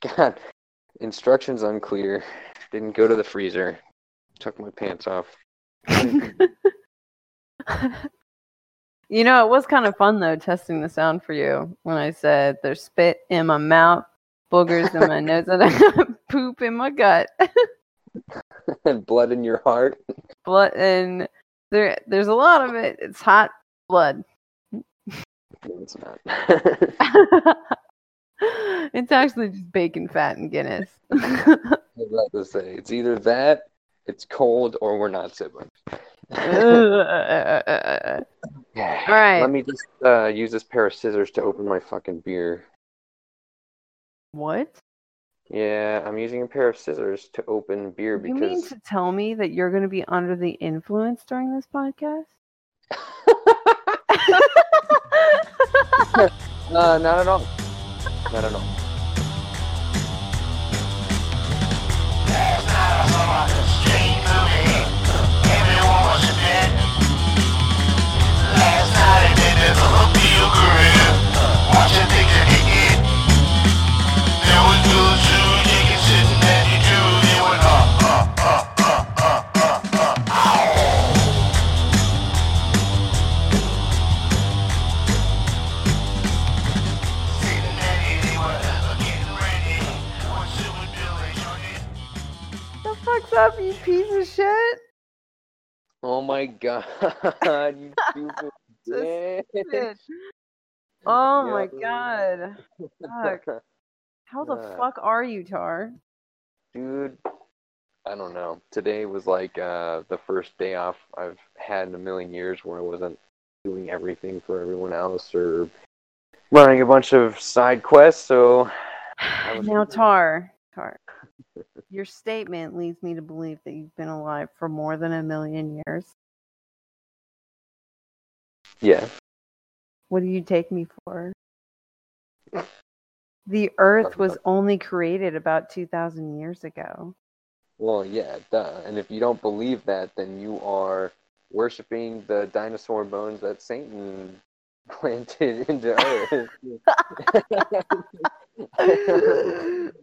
God, instructions unclear. Didn't go to the freezer. Took my pants off. you know, it was kind of fun though testing the sound for you when I said there's spit in my mouth, boogers in my nose, and poop in my gut. and blood in your heart. Blood and there there's a lot of it. It's hot blood. No, it's not. it's actually just bacon fat and Guinness. I was about to say it's either that, it's cold, or we're not siblings. All right. Let me just uh, use this pair of scissors to open my fucking beer. What? Yeah, I'm using a pair of scissors to open beer because. You mean to tell me that you're going to be under the influence during this podcast? uh, not at all. Not at all. Fuck's up, you piece of shit? Oh my god, you stupid bitch. bitch. Oh my god. Fuck. How the Uh. fuck are you, Tar? Dude, I don't know. Today was like uh, the first day off I've had in a million years where I wasn't doing everything for everyone else or running a bunch of side quests. So Now, Tar, Tar, your statement leads me to believe that you've been alive for more than a million years. yeah, What do you take me for? The Earth was only created about 2,000 years ago. well, yeah, duh. And if you don't believe that, then you are worshiping the dinosaur bones that Satan planted into Earth.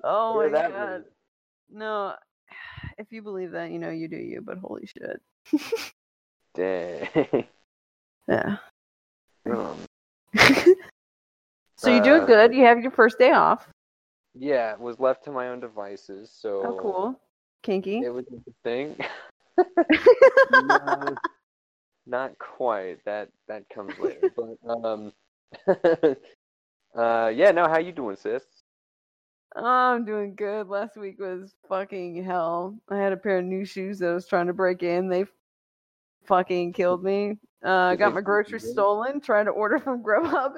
oh my god. No, if you believe that, you know you do you, but holy shit. Dang. Yeah. Um, so you're doing Uh, good. You have your first day off. yeah, was left to my own devices. So Oh, cool. Kinky. It was interesting. no, not quite. That that comes later. But um, uh, yeah. No, how you doing, sis? Oh, I'm doing good. Last week was fucking hell. I had a pair of new shoes that I was trying to break in. They fucking killed me. Uh, got my groceries stolen. Trying to order from Grubhub.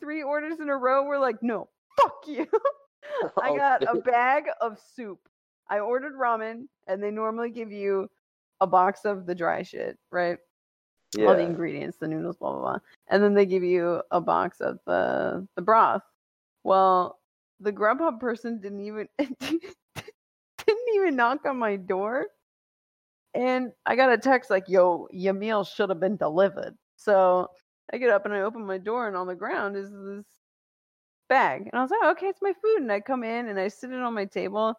Three orders in a row. We're like, no, fuck you. I Oh, got a bag of soup. I ordered ramen, and they normally give you a box of the dry shit, right? Yeah. all the ingredients, the noodles, blah blah blah, and then they give you a box of the the broth. Well, the Grubhub person didn't even didn't even knock on my door, and I got a text like, "Yo, your meal should have been delivered." So I get up and I open my door, and on the ground is this bag, and I was like, oh, "Okay, it's my food." And I come in and I sit it on my table,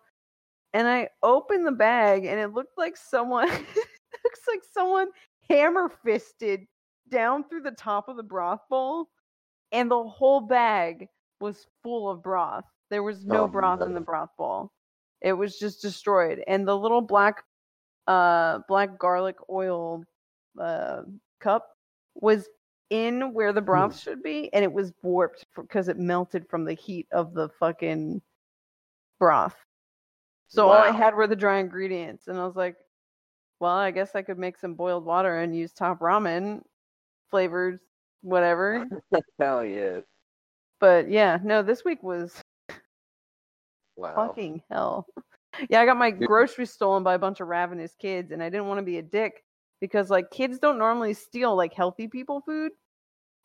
and I open the bag, and it looked like someone looks like someone hammer fisted down through the top of the broth bowl, and the whole bag was full of broth. There was no Oh, broth in the broth bowl. It was just destroyed. And the little black uh black garlic oil uh cup was in where the broth should be and it was warped because it melted from the heat of the fucking broth. So all I had were the dry ingredients and I was like, well, I guess I could make some boiled water and use top ramen flavors, whatever. Hell yeah! But yeah, no, this week was Wow. fucking hell. Yeah, I got my groceries stolen by a bunch of ravenous kids, and I didn't want to be a dick because like kids don't normally steal like healthy people food.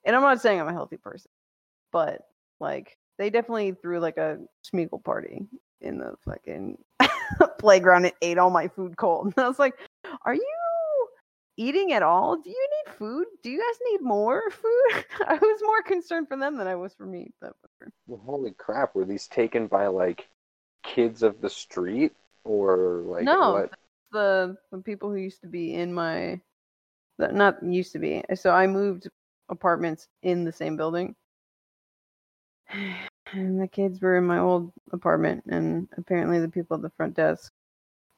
And I'm not saying I'm a healthy person, but like they definitely threw like a Smeagol party in the fucking playground and ate all my food cold. And I was like, "Are you eating at all? Do you need food? Do you guys need more food? I was more concerned for them than I was for me. But. Well, holy crap! Were these taken by like kids of the street or like No, what? the the people who used to be in my that not used to be. So I moved apartments in the same building. And the kids were in my old apartment and apparently the people at the front desk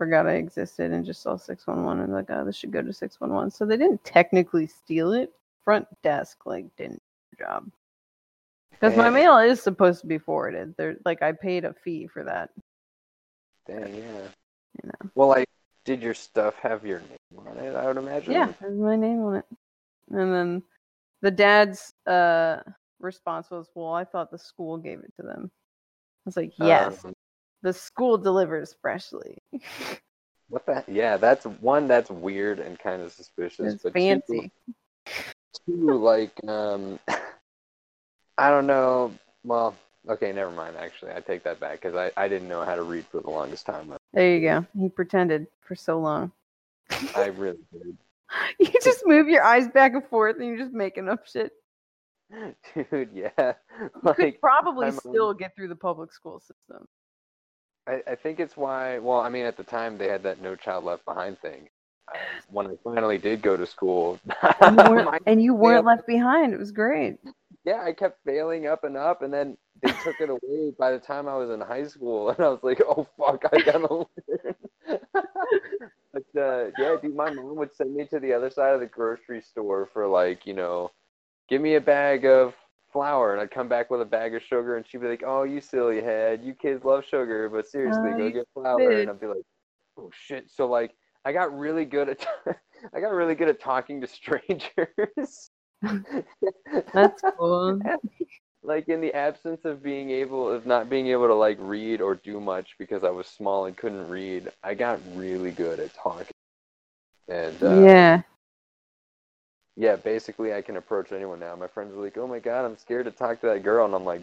forgot I existed and just saw 611 and like, oh, this should go to 611. So they didn't technically steal it. Front desk like didn't do the job. Because my mail is supposed to be forwarded. They're like I paid a fee for that. Dang, yeah. You know. Well, like, did your stuff have your name on it? I would imagine. Yeah, there's my name on it. And then the dad's uh response was, "Well, I thought the school gave it to them." I was like, "Yes, Um, the school delivers freshly. what the? Yeah, that's one that's weird and kind of suspicious. it's but fancy." Two, like, um, I don't know. Well, okay, never mind. Actually, I take that back because I, I didn't know how to read for the longest time. There you go. He pretended for so long. I really did. you just move your eyes back and forth, and you're just making up shit. Dude, yeah. You could probably I'm- still get through the public school system. I, I think it's why. Well, I mean, at the time they had that No Child Left Behind thing. Uh, when I finally did go to school, And you weren't, and you weren't left behind. It was great. yeah, I kept failing up and up, and then they took it away by the time I was in high school, and I was like, oh fuck, I gotta learn. but uh, yeah, dude, my mom would send me to the other side of the grocery store for like, you know, give me a bag of flour, and I'd come back with a bag of sugar, and she'd be like, oh, you silly head, you kids love sugar, but seriously, Oh, go get flour, did. and I'd be like, oh shit. So like, I got really good at, I got really good at talking to strangers. That's cool. like in the absence of being able of not being able to like read or do much because I was small and couldn't read, I got really good at talking. And uh, yeah. Yeah, basically I can approach anyone now. My friends are like, "Oh my god, I'm scared to talk to that girl," and I'm like,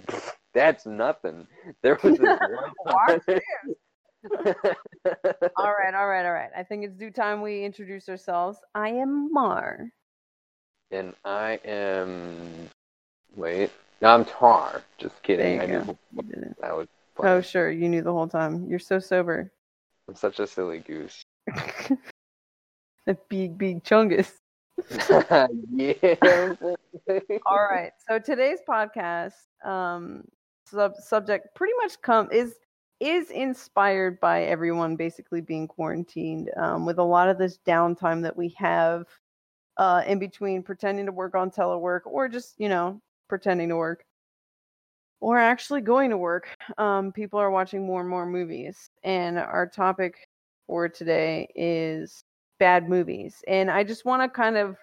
"That's nothing." There was this All right, all right, all right. I think it's due time we introduce ourselves. I am Mar. and I am wait, no, I'm Tar. Just kidding. I knew. That was Oh, sure. You knew the whole time. You're so sober. I'm such a silly goose. the big, big chungus. Yeah. All right. So today's podcast um, sub- subject pretty much come is is inspired by everyone basically being quarantined um, with a lot of this downtime that we have uh, in between pretending to work on telework or just you know pretending to work or actually going to work. Um, people are watching more and more movies, and our topic for today is bad movies. And I just want to kind of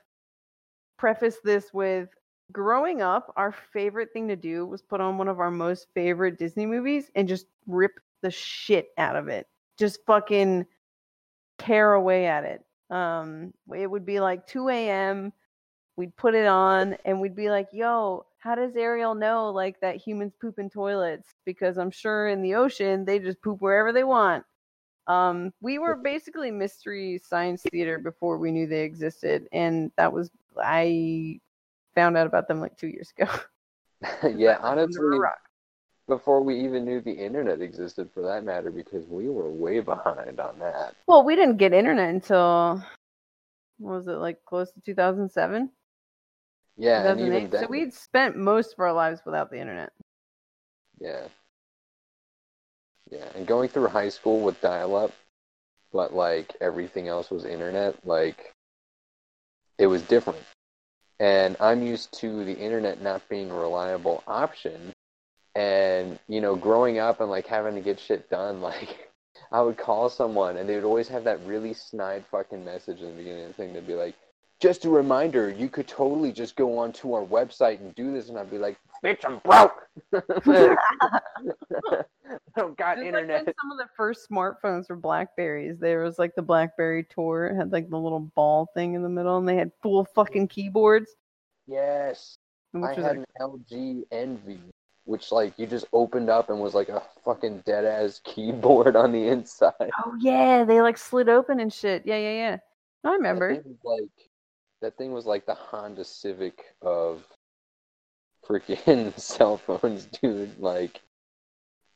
preface this with growing up, our favorite thing to do was put on one of our most favorite Disney movies and just rip the shit out of it. Just fucking tear away at it. Um, it would be like 2 a.m. We'd put it on and we'd be like, yo, how does Ariel know like that humans poop in toilets? Because I'm sure in the ocean they just poop wherever they want. Um, we were basically mystery science theater before we knew they existed, and that was I found out about them like two years ago. yeah, honestly, before we even knew the internet existed, for that matter, because we were way behind on that. Well, we didn't get internet until what was it like close to 2007, Yeah, and even 2008. then, So we'd spent most of our lives without the internet. yeah, yeah, and going through high school with dial-up, but like everything else was internet, like it was different. And I'm used to the internet not being a reliable option. And, you know, growing up and like having to get shit done, like I would call someone and they would always have that really snide fucking message in the beginning of the thing to be like, just a reminder, you could totally just go onto our website and do this. And I'd be like, bitch, I'm broke. I don't got like internet. when some of the first smartphones were Blackberries. There was like the Blackberry Tour, it had like the little ball thing in the middle, and they had full fucking keyboards. Yes. Which I was had like, an LG enV, which like you just opened up and was like a fucking dead ass keyboard on the inside. oh yeah, they like slid open and shit. Yeah, yeah, yeah. I That remember. was like that thing was like the Honda Civic of freaking cell phones, dude. Like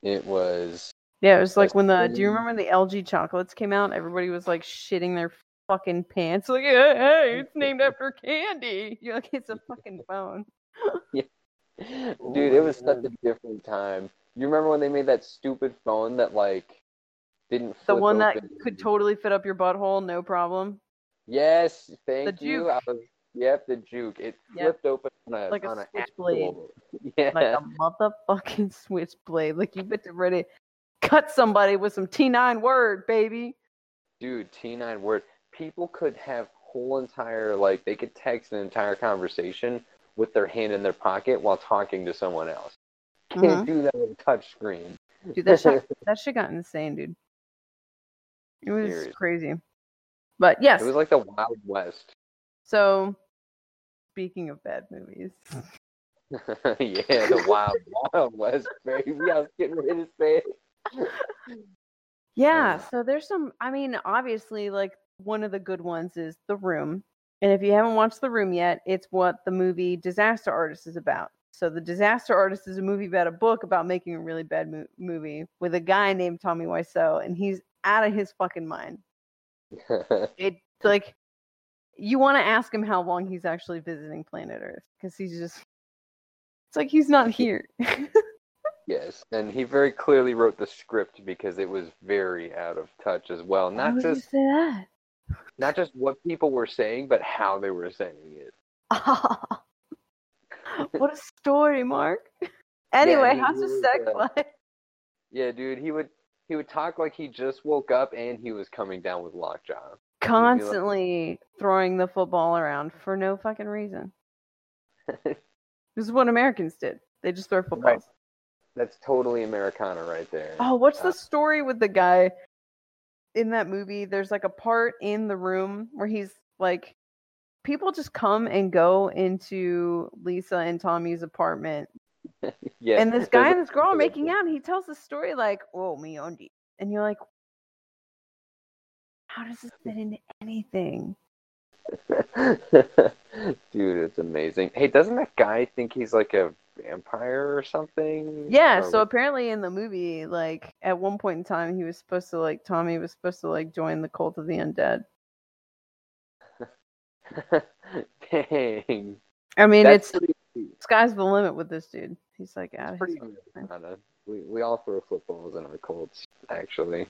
it was Yeah, it was like when the. Do you remember when the LG chocolates came out? Everybody was like shitting their fucking pants. Like, hey, hey, it's named after candy. You're like, it's a fucking phone. yeah. Dude, it was such a different time. You remember when they made that stupid phone that like didn't The flip one that could totally fit up your butthole, no problem. Yes, thank The you. Juke. I was yep, the juke. It Yep. flipped open on a Like on a switchblade. Yeah. Like a motherfucking switchblade. Like you get to ready cut somebody with some T9 word, baby. Dude, T9 word. People could have whole entire like they could text an entire conversation with their hand in their pocket while talking to someone else. Can't Mhm. do that with a touch screen. Dude, that shit, that shit got insane, dude. It was Seriously. crazy. But yes, It was like the Wild West. so speaking of bad movies, yeah, the Wild Wild West, baby. I was getting ready to say it. Yeah, so there's some I mean, obviously like one of the good ones is The Room. And if you haven't watched The Room yet, it's what the movie Disaster Artist is about. So The Disaster Artist is a movie about a book about making a really bad mo- movie with a guy named Tommy Wiseau and he's out of his fucking mind. It's like you want to ask him how long he's actually visiting planet Earth cuz he's just it's like he's not here. yes, and he very clearly wrote the script because it was very out of touch as well. Not just not just what people were saying, but how they were saying it. what a story, Mark. Anyway, he how's your was, sex uh, life? Yeah, dude, he would he would talk like he just woke up and he was coming down with lockjaw. Constantly throwing the football around for no fucking reason. This is what Americans did. They just throw footballs. That's totally Americana right there. Oh, what's Uh, the story with the guy in that movie? There's like a part in the room where he's like, people just come and go into Lisa and Tommy's apartment yeah, and this guy and this girl are making out, and he tells the story like, "Oh, me undi," and you're like, "How does this fit into anything?" Dude, it's amazing. Hey, doesn't that guy think he's like a vampire or something? Yeah. Or- So apparently, in the movie, like at one point in time, he was supposed to like Tommy was supposed to like join the cult of the undead. Dang. I mean, That's it's pretty, sky's the limit with this dude. He's like out of his pretty We, we all throw footballs in our cults, actually.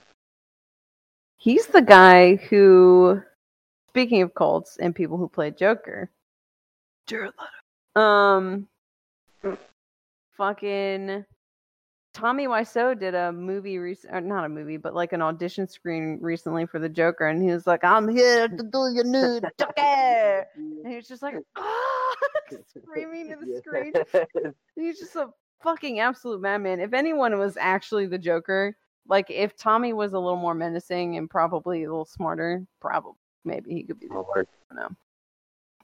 He's the guy who, speaking of cults and people who play Joker, Jared Leto. Um, fucking Tommy Wiseau did a movie, rec- or not a movie, but like an audition screen recently for the Joker, and he was like, "I'm here to do your new Joker," and he was just like, "Ah!" screaming to the screen. He's just a fucking absolute madman. If anyone was actually the Joker, like if Tommy was a little more menacing and probably a little smarter, probably maybe he could be. The Lord,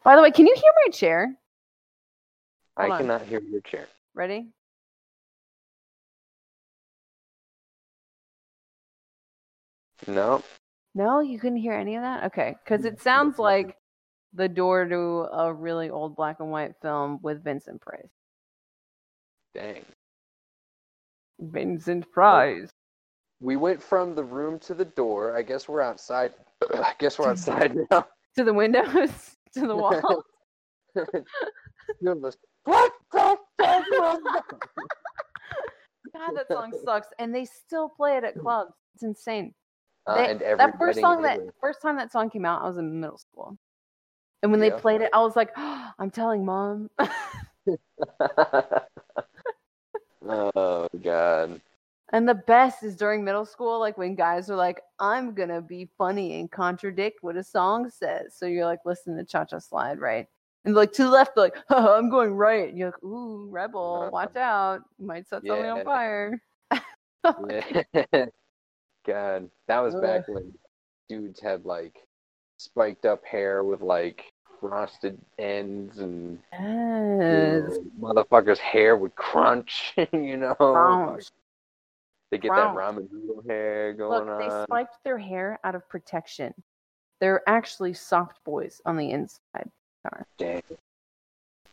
By the way, can you hear my chair? I on. cannot hear your chair. Ready? No. No, you couldn't hear any of that. Okay, because it sounds like the door to a really old black and white film with Vincent Price. Dang. Vincent Price. We went from the room to the door. I guess we're outside. I guess we're outside now. To the windows, to the wall. You're the- What the fuck? God, that song sucks, and they still play it at clubs. It's insane. Uh, They- and every that first song that first time that song came out, I was in middle school, and when Yeah. they played it, I was like, "I'm telling mom." oh god. And the best is during middle school, like when guys are like, "I'm gonna be funny and contradict what a song says," so you're like listen to Cha Cha Slide, right? And like to the left, they're like, oh, "I'm going right," and you're like, "Ooh, rebel, Uh-huh. watch out, you might set something on fire." Yeah. God, that was back when dudes had like spiked up hair with like frosted ends and you know, motherfuckers' hair would crunch, you know. Crunch. They get that ramen noodle hair Look, going they spiked their hair out of protection. they're actually soft boys on the inside. Dang.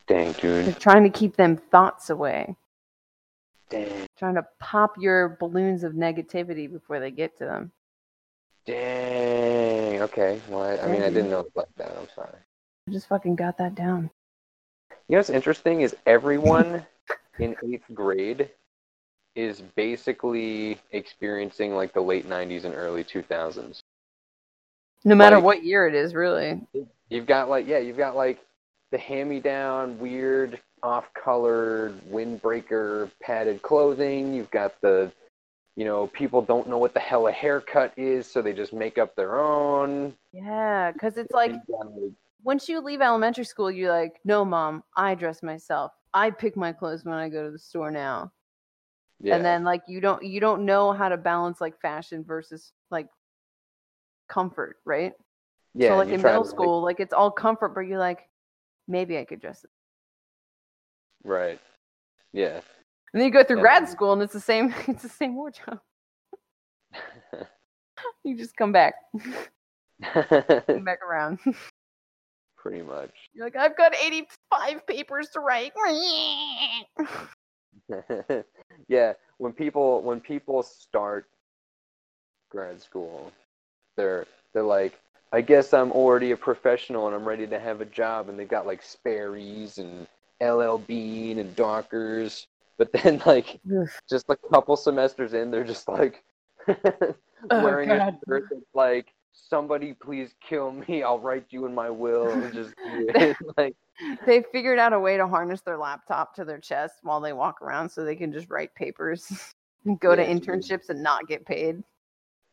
Dang, They're trying to keep them thoughts away, Dang. trying to pop your balloons of negativity before they get to them. Dang. Okay. Well, I, I mean, I didn't know it was like that. I'm sorry. I just fucking got that down. You know what's interesting is everyone in eighth grade is basically experiencing like the late 90s and early 2000s. No matter Like- what year it is, really. You've got like, yeah, you've got like the hand me down, weird, off colored, windbreaker padded clothing. You've got the, you know, people don't know what the hell a haircut is, so they just make up their own. Yeah, because it's like like, once you leave elementary school, you're like, no, mom, I dress myself. I pick my clothes when I go to the store now. Yeah. And then like you don't you don't know how to balance like fashion versus like comfort, right? yeah, so like in middle school, like it's all comfort, but you're like, maybe I could dress it. right. Yeah. And then you go through Yeah. grad school and it's the same it's the same wardrobe. You just come back. come back around. Pretty much. You're like, I've got 85 papers to write. yeah, when people when people start grad school, they're they're like, I guess I'm already a professional and I'm ready to have a job, and they've got like Sperry's and LL Bean and Dockers, but then like just a couple semesters in, they're just like Oh, wearing a shirt that's like, somebody please kill me, I'll write you in my will, and just like. they figured out a way to harness their laptop to their chest while they walk around so they can just write papers and go to Yeah, dude. internships and not get paid.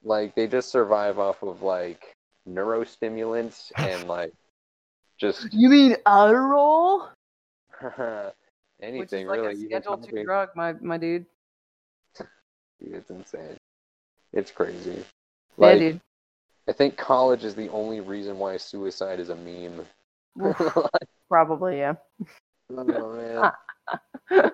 like they just survive off of like neurostimulants and like just You mean Adderall? anything Which is like really. a Schedule two drug, my my dude. Dude, It's insane. It's crazy. yeah, dude. I think college is the only reason why suicide is a meme. Probably, yeah. oh man.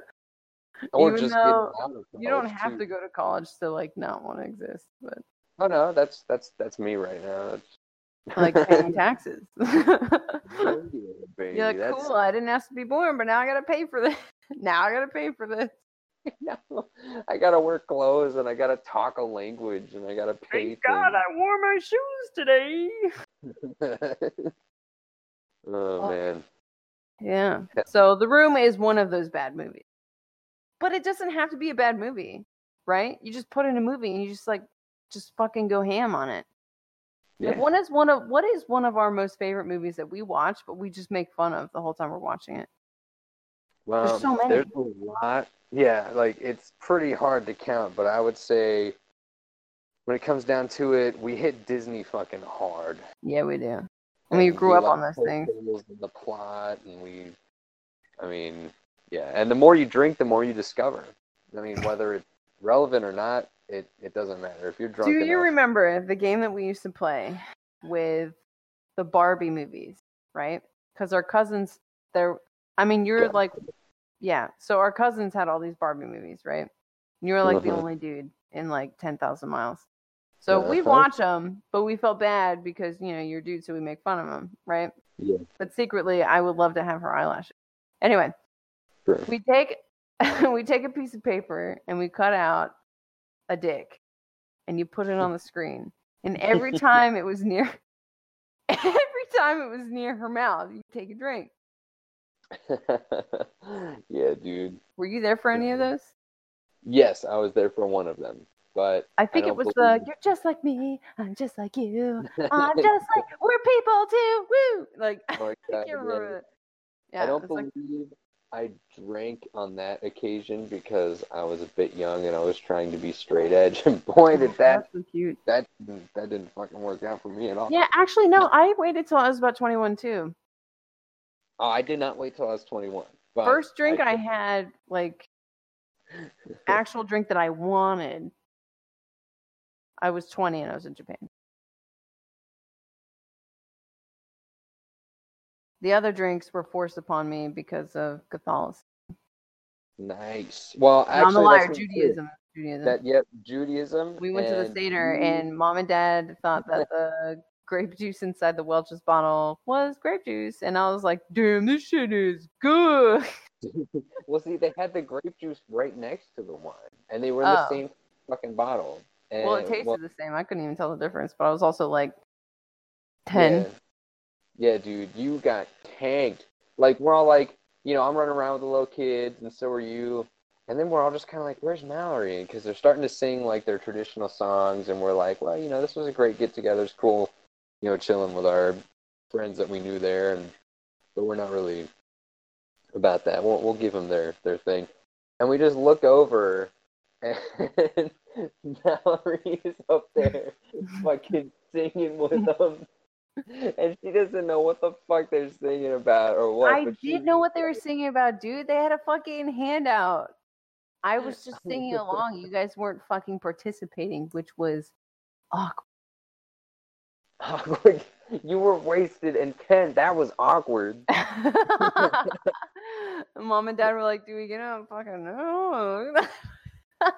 or Even just though out of You don't have too. to go to college to like not want to exist, but Oh no, that's that's that's me right now. That's like paying taxes. baby. You're like, that's, cool. I didn't ask to be born, but now I gotta pay for this. Now I gotta pay for this. I gotta wear clothes and I gotta talk a language and I gotta pay Thank God I wore my shoes today. things. Oh, oh man. Yeah. So The Room is one of those bad movies. But it doesn't have to be a bad movie, right? You just put in a movie and you just like just fucking go ham on it. Like, Yeah. what is one of what is one of our most favorite movies that we watch, but we just make fun of the whole time we're watching it? Well, um, so many. there's a lot. Yeah, like it's pretty hard to count, but I would say when it comes down to it, we hit Disney fucking hard. Yeah, we do. And we grew up on those things. the plot, and we, I mean, yeah. And the more you drink, the more you discover. I mean, whether it's relevant or not, it, it doesn't matter. If you're drunk Do you enough, remember the game that we used to play with the Barbie movies, right? Because our cousins, they're, I mean, you're Yeah. like, yeah. So our cousins had all these Barbie movies, right? And you were like the Mhm. only dude in like 10,000 miles. So we'd Uh-huh. watch them, but we felt bad because, you know, you're dude, so we make fun of them, right? Yeah. But secretly, I would love to have her eyelashes. Anyway, Sure. we take we take a piece of paper and we cut out a dick and you put it on the screen and every time it was near every time it was near her mouth you take a drink yeah, dude. were you there for any of those Yes, I was there for one of them, but i think it don't was the you're just like me i'm just like you i'm just like we're people too woo like i Oh God, can't yeah. remember it. yeah I don't it's like, believe I drank on that occasion because I was a bit young and I was trying to be straight edge. And boy, did that so cute that didn't- that didn't fucking work out for me at all. yeah actually no i waited till i was about 21 too Oh, I did not wait till I was 21. But First drink I, I had, like actual drink that I wanted. I was 20 and I was in Japan. The other drinks were forced upon me because of Catholicism. nice. Well, And I'm actually, a liar. Judaism. Judaism. That yep, Judaism. we went to the Seder, and mom and dad thought that the grape juice inside the Welch's bottle was grape juice, and I was like, "Damn, this shit is good." well, see, they had the grape juice right next to the wine, and they were in the Oh. same fucking bottle. And, well, it tasted the same. I couldn't even tell the difference, but I was also like ten. Yeah. yeah, dude, you got tanked. Like we're all like, you know, I'm running around with the little kids, and so are you. And then we're all just kind of like, "Where's Mallory?" Because they're starting to sing like their traditional songs, and we're like, "Well, you know, this was a great get together. It's cool, you know, chilling with our friends that we knew there." And but we're not really about that. We'll we'll give them their their thing, and we just look over, and Mallory is up there, fucking singing with them. And she doesn't know what the fuck they're singing about or what. I did know what they were singing about, dude. They had a fucking handout. I was just singing along. You guys weren't fucking participating, which was awkward. Awkward. You were wasted and ten. That was awkward. Mom and dad were like, "Do we get out?" Fucking no.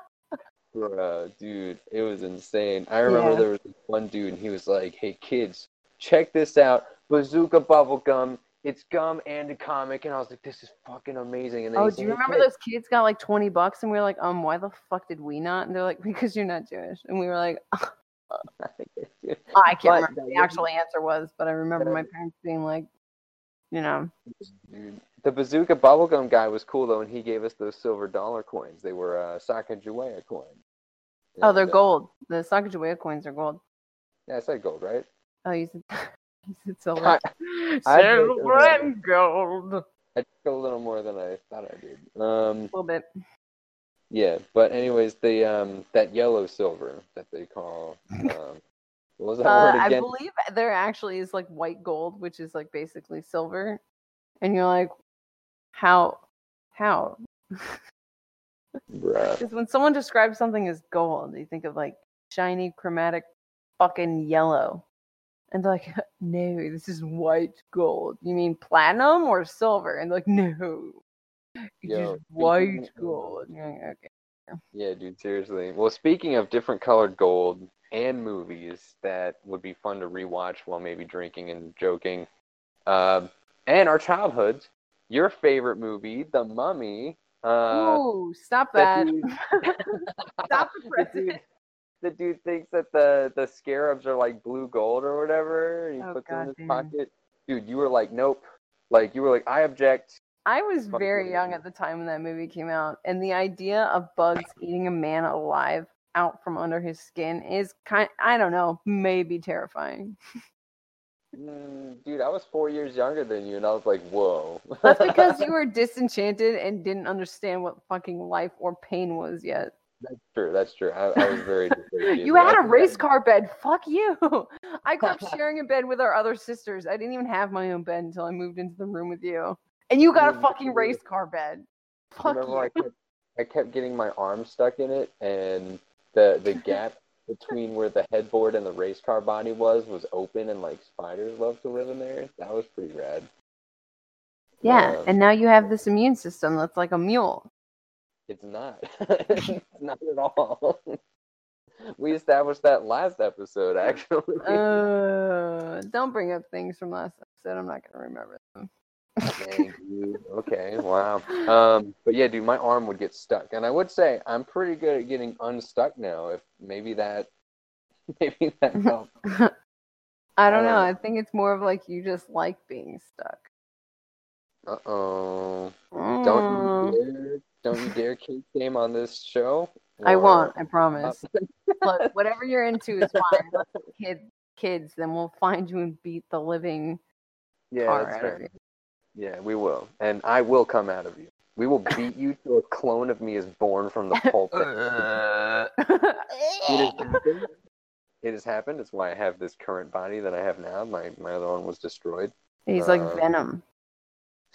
Bruh, dude, it was insane. I remember Yeah. there was one dude, and he was like, "Hey kids, check this out, Bazooka Bubblegum. It's gum and a comic." And I was like, "This is fucking amazing." And oh, do you "Hey, remember kids." those kids got like twenty bucks, and we were like, "Um, why the fuck did we not?" And they're like, "Because you're not Jewish." And we were like, Dude, "I can't But remember what the actual answer was, but I remember my parents being like, you know, the Bazooka Bubblegum guy was cool though, and he gave us those silver dollar coins. They were uh, Sacagawea coins. oh, they're uh, gold. The Sacagawea coins are gold. Yeah, I said gold, right? Oh, you said, you said silver. I- I silver was- and gold. I took a little more than I thought I did. Um, A little bit. Yeah, but anyways, the um that yellow silver that they call um, what was that Uh, word I believe there actually is like white gold, which is like basically silver, and you're like, how, how? Because when someone describes something as gold, you think of like shiny, chromatic, fucking yellow, and they're like, no, this is white gold. You mean platinum or silver? And they're like, no, it's Yo, just white gold. And you're like, okay. Yeah, dude, seriously. Well, speaking of different colored gold and movies that would be fun to rewatch while maybe drinking and joking, um, and our childhoods, your favorite movie, The Mummy. Uh, Ooh, stop that dude- stop the the dude, the dude thinks that the the scarabs are like blue gold or whatever. And he Oh, puts them in his pocket. Dude, you were like, nope. Like you were like, I object. I was very young at the time when that movie came out, and the idea of bugs eating a man alive out from under his skin is kind I don't know, maybe terrifying. Mm, dude, I was four years younger than you, and I was like, whoa. That's because you were disenchanted and didn't understand what fucking life or pain was yet. That's true. That's true. I, I was very. you had a race car bed. Fuck you. I grew up sharing a bed with our other sisters. I didn't even have my own bed until I moved into the room with you. And you got a fucking race car bed. Fuck Remember, you. I kept, I kept getting my arm stuck in it, and the the gap between where the headboard and the race car body was was open, and like spiders love to live in there. That was pretty rad. Yeah, Um, and now you have this immune system that's like a mule. It's not. it's not at all. we established that last episode, actually. Uh, don't bring up things from last episode. I'm not gonna remember them. Dang, dude. Okay, wow. Um, but yeah, dude, my arm would get stuck, and I would say I'm pretty good at getting unstuck now. If maybe that, maybe that helped. I don't know. Uh, I think it's more of like you just like being stuck. Uh oh. Mm. Don't you dare! Don't you dare keep game on this show. I won't. I promise. Look, whatever you're into is fine. Let's Kid, kids, then we'll find you and beat the living yeah, Yeah, we will, and I will come out of you. We will beat you till a clone of me is born from the pulp. It has happened. It has happened. It's why I have this current body that I have now. My my other one was destroyed. He's like Uh, Venom.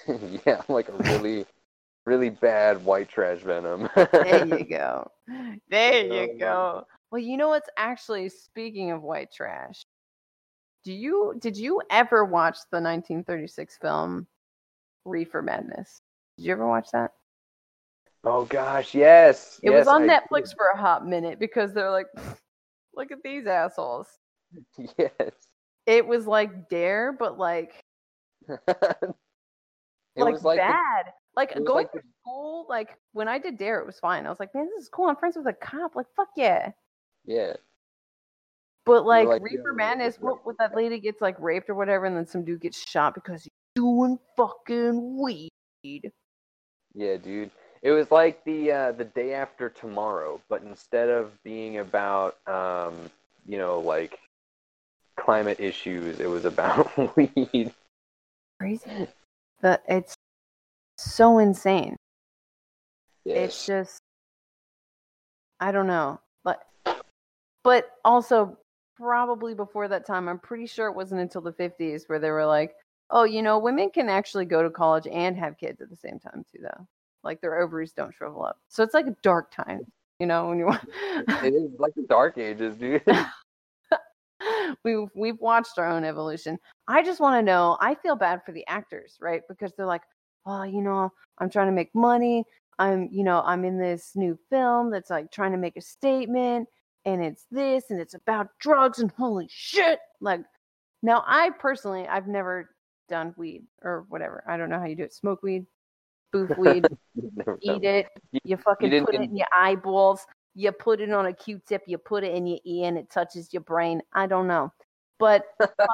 yeah, like a really, really bad white trash venom. There you go. There you Um, go. Well, you know what's actually speaking of white trash. Do you did you ever watch the 1936 film Reefer Madness? Did you ever watch that? oh gosh, yes. It yes, was on I Netflix for a hot minute because they're like, look at these assholes. Yes. it was like Dare, but like it like, was like the- bad. like going like to school, like when I did Dare, it was fine. I was like, man, this is cool. I'm friends with a cop. Like, fuck yeah. yeah, But like, like, Reefer yeah, Madness, what with that lady gets like raped or whatever, and then some dude gets shot because he's doing fucking weed. yeah, dude. It was like the uh, the day after tomorrow, but instead of being about um, you know like climate issues, it was about weed. Crazy. The it's so insane. Yes. It's just I don't know. But but also probably before that time, I'm pretty sure it wasn't until the 50s where they were like, "Oh, you know, women can actually go to college and have kids at the same time too though. Like their ovaries don't shrivel up." So it's like a dark time, you know, when you want it is like the dark ages, dude. we've we've watched our own evolution. I just want to know. I feel bad for the actors, right? Because they're like, oh, you know, I'm trying to make money. I'm, you know, I'm in this new film that's like trying to make a statement, and it's this, and it's about drugs, and holy shit! Like, now I personally, I've never done weed or whatever. I don't know how you do it. Smoke weed, boof weed, eat it. You- You fucking didn't put it in your eyeballs. You put it on a Q-tip. You put it in your ear, and it touches your brain. I don't know, but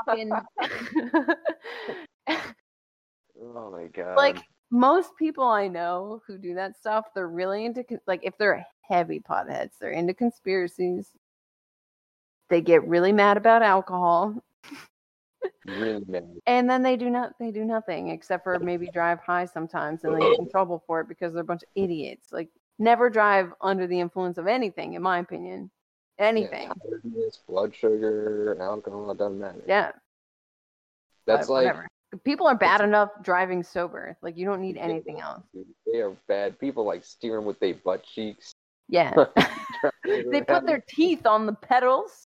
fucking Oh my god. like most people I know who do that stuff, they're really into like if they're heavy potheads, they're into conspiracies. They get really mad about alcohol, really mad. and then they do not they do nothing except for maybe drive high sometimes, and they get in trouble for it because they're a bunch of idiots. Like never drive under the influence of anything, in my opinion. Anything, Yeah, blood sugar, alcohol, it doesn't matter. yeah. That's but like whatever. People are bad enough driving sober. Like you don't need anything else. They are bad. People like steering with their butt cheeks. Yeah. they put their teeth on the pedals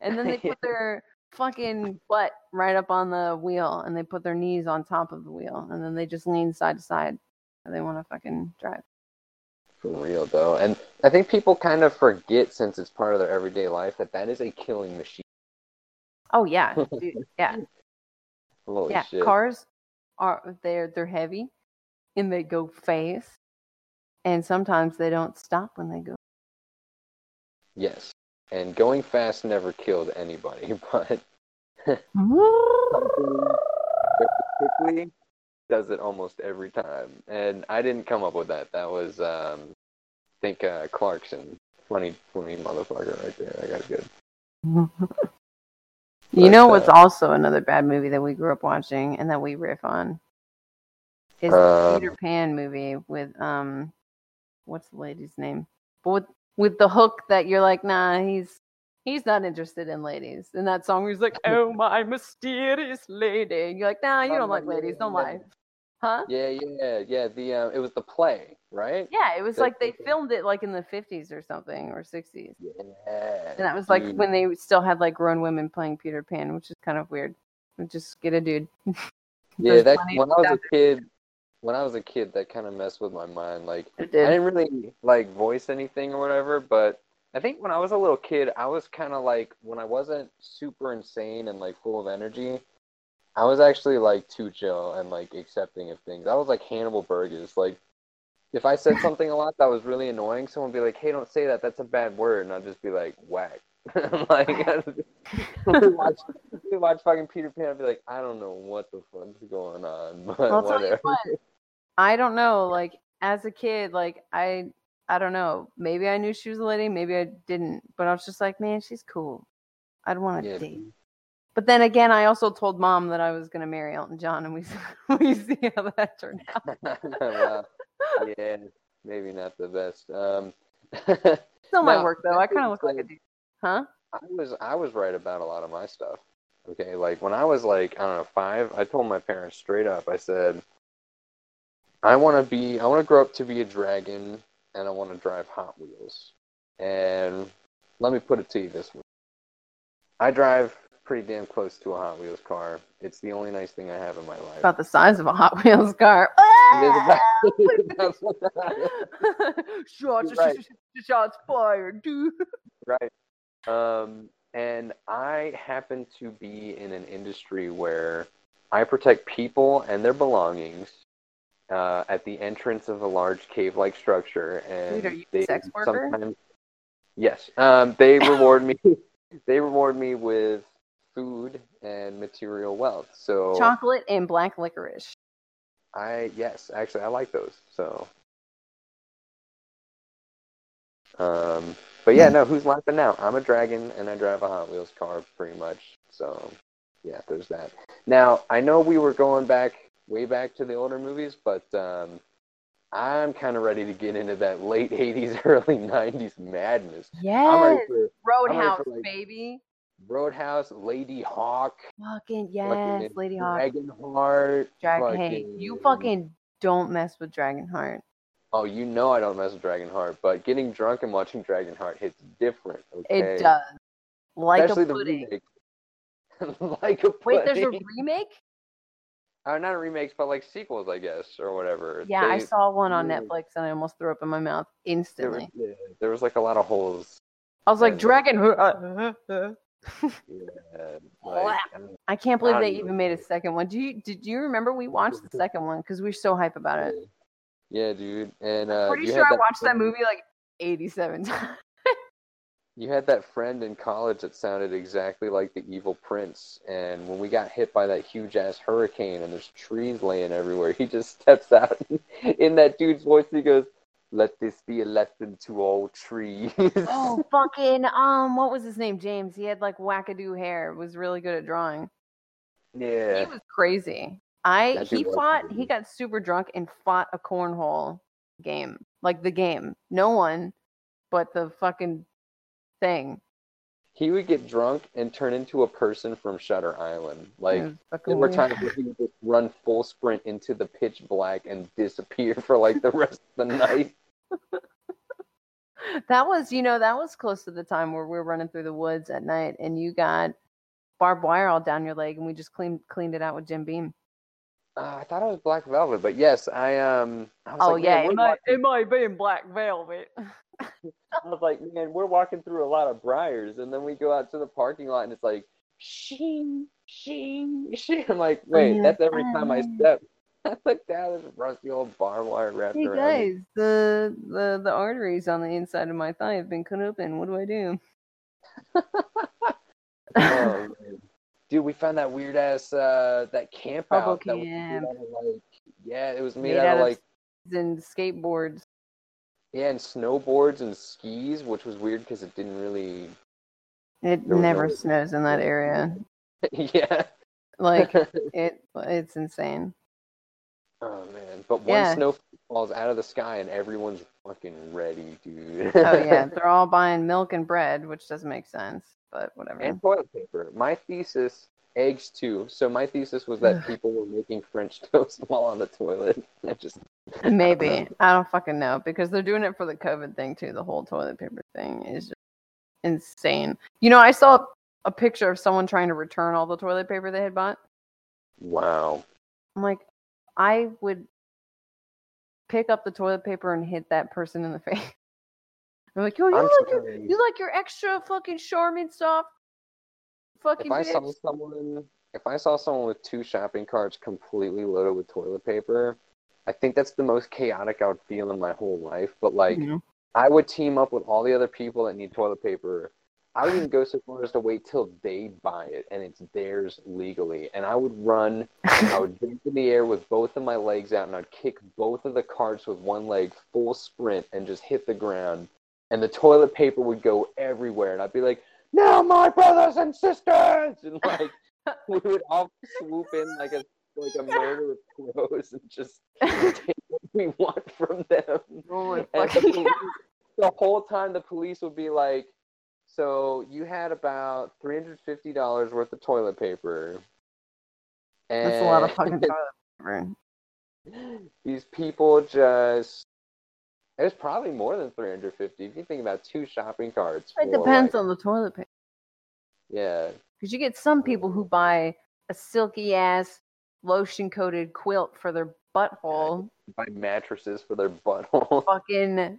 and then they put their fucking butt right up on the wheel and they put their knees on top of the wheel and then they just lean side to side and they want to fucking drive For real though, and I think people kind of forget since it's part of their everyday life that that is a killing machine. oh yeah dude, yeah Holy yeah shit! cars are they're they're heavy and they go fast and sometimes they don't stop when they go Yes, and going fast never killed anybody, but quickly does it almost every time. And I didn't come up with that. That was, um, I think, uh, Clarkson. Funny, funny motherfucker right there. I got it good. You know what's uh, also another bad movie that we grew up watching and that we riff on is the Um, Peter Pan movie with um what's the lady's name? But with with the hook that you're like, nah, he's he's not interested in ladies. And that song was like, Oh my mysterious lady. And you're like, nah, you don't like ladies, don't yeah. lie. Huh? Yeah, yeah, yeah. The uh, it was the play, right? Yeah, it was like they filmed it like in the fifties or something or sixties. Yeah. And that was like dude. when they still had like grown women playing Peter Pan, which is kind of weird. Just get a dude. Yeah, that when I was a kid, when I was a kid, that kind of messed with my mind. Like I did. didn't really like voice anything or whatever, but I think when I was a little kid, I was kind of like when I wasn't super insane and like full of energy, I was actually like too chill and like accepting of things. I was like Hannibal Buress. Like if I said something a lot that was really annoying, someone would be like, "Hey, don't say that. That's a bad word," and I'd just be like, "Whack." like we watch, we watch fucking Peter Pan. I'd be like, I don't know what the fuck's going on, but I'll whatever. I don't know. Like as a kid, like I I don't know. Maybe I knew she was a lady, maybe I didn't. But I was just like, man, she's cool. I'd want to Yeah, date. But then again, I also told mom that I was gonna marry Elton John, and we we see how that turned out. well, yeah, maybe not the best. Um, Still my No, work though. I kind of look like a dude, huh? I was I was right about a lot of my stuff. Okay, like when I was like I don't know five, I told my parents straight up. I said, I want to be, I want to grow up to be a dragon, and I want to drive Hot Wheels. And let me put it to you this way: I drive pretty damn close to a Hot Wheels car. It's the only nice thing I have in my life. About the size of a Hot Wheels car. It is about- That's what that is. shots, right. shots fired, dude. right. Um, and I happen to be in an industry where I protect people and their belongings uh, at the entrance of a large cave-like structure, and Dude, are you a they sex worker? sometimes yes, um, they reward me. they reward me with food and material wealth. So Chocolate and black licorice. I yes, actually I like those. So um but yeah, no, who's laughing now? I'm a dragon and I drive a Hot Wheels car pretty much. So yeah, there's that. Now, I know we were going back way back to the older movies, but um I'm kind of ready to get into that late 80s, early 90s madness. Yes. for Roadhouse, like- baby. Roadhouse, Ladyhawke, Fucking yes, fucking Ladyhawke. Dragonheart. Drag- hey, you fucking don't mess with Dragonheart. Oh, you know I don't mess with Dragonheart, but getting drunk and watching Dragonheart hits different. Okay? It does. Like Especially a the pudding. remake. like a Wait, there's a remake? Uh, not remakes, but like sequels, I guess, or whatever. Yeah, I saw one on. Netflix and I almost threw up in my mouth There was, instantly. yeah, there was like a lot of holes. I was like, and- Dragonheart. Yeah, like, um, I can't believe they even made a second one. Do you did you remember we watched the second one because we are so hype about it? yeah, dude. And uh, Pretty you sure had I watched that movie like 87 times. You had that friend in college that sounded exactly like the evil prince, and when we got hit by that huge ass hurricane and there's trees laying everywhere, he just steps out in that dude's voice. He goes, "Let this be a lesson to all trees." oh, fucking um, what was his name? James. He had like wackadoo hair. Was really good at drawing. yeah, He was crazy. I he fought. crazy. He got super drunk and fought a cornhole game, like the game. No one, but the fucking thing. he would get drunk and turn into a person from Shutter Island. Like fucking there were times where he would just run full sprint into the pitch black and disappear for like the rest of the night. That was, you know, that was close to the time where we were running through the woods at night, and you got barbed wire all down your leg, and we just cleaned cleaned it out with Jim Beam. Uh, I thought it was Black Velvet, but yes, I um. I was Oh like, yeah, it might, walking- it might be in black velvet. I was like, man, we're walking through a lot of briars, and then we go out to the parking lot, and it's like, shing, shing, shing. I'm like, wait, yeah, that's every time I step. I look down, there's a rusty old barbed wire wrapped hey around. me. guys, the the the arteries on the inside of my thigh have been cut open. What do I do? Oh. Dude, we found that weird ass uh that camp Bubble out that was made camp. out of like yeah, it was made, Made out, out of like And skateboards. Yeah, and snowboards and skis, which was weird because it didn't really It never no- snows in that area. yeah. Like it, it's insane. Oh man, but one Yeah. snow falls out of the sky and everyone's fucking ready, dude. Oh yeah, they're all buying milk and bread, which doesn't make sense, but whatever. and toilet paper. My thesis, eggs too. So my thesis was that people were making French toast while on the toilet. I just Maybe I don't fucking know because they're doing it for the COVID thing too. The whole toilet paper thing is just insane. You know, I saw a picture of someone trying to return all the toilet paper they had bought. wow. I'm like, I would pick up the toilet paper and hit that person in the face. I'm like, yo, you I'm like your, you like your extra fucking Charmin soft fucking If I saw someone, if I saw someone with two shopping carts completely loaded with toilet paper, I think that's the most chaotic I would feel in my whole life. But like. I would team up with all the other people that need toilet paper. I would even go so far as to wait till they buy it and it's theirs legally. And I would run, I would jump in the air with both of my legs out and I'd kick both of the carts with one leg full sprint and just hit the ground. And the toilet paper would go everywhere. And I'd be like, now my brothers and sisters! And like, we would all swoop in like a like a murder of crows and just oh take what we want from them. Holy And the, fucking- police, the whole time the police would be like, "So you had about three hundred fifty dollars worth of toilet paper." And That's a lot of fucking toilet paper. these people just. It was probably more than three hundred fifty. If you think about two shopping carts. It for, depends like- on the toilet paper. Yeah, Because you get some people who buy a silky ass lotion coated quilt for their butthole. buy mattresses for their butthole. Fucking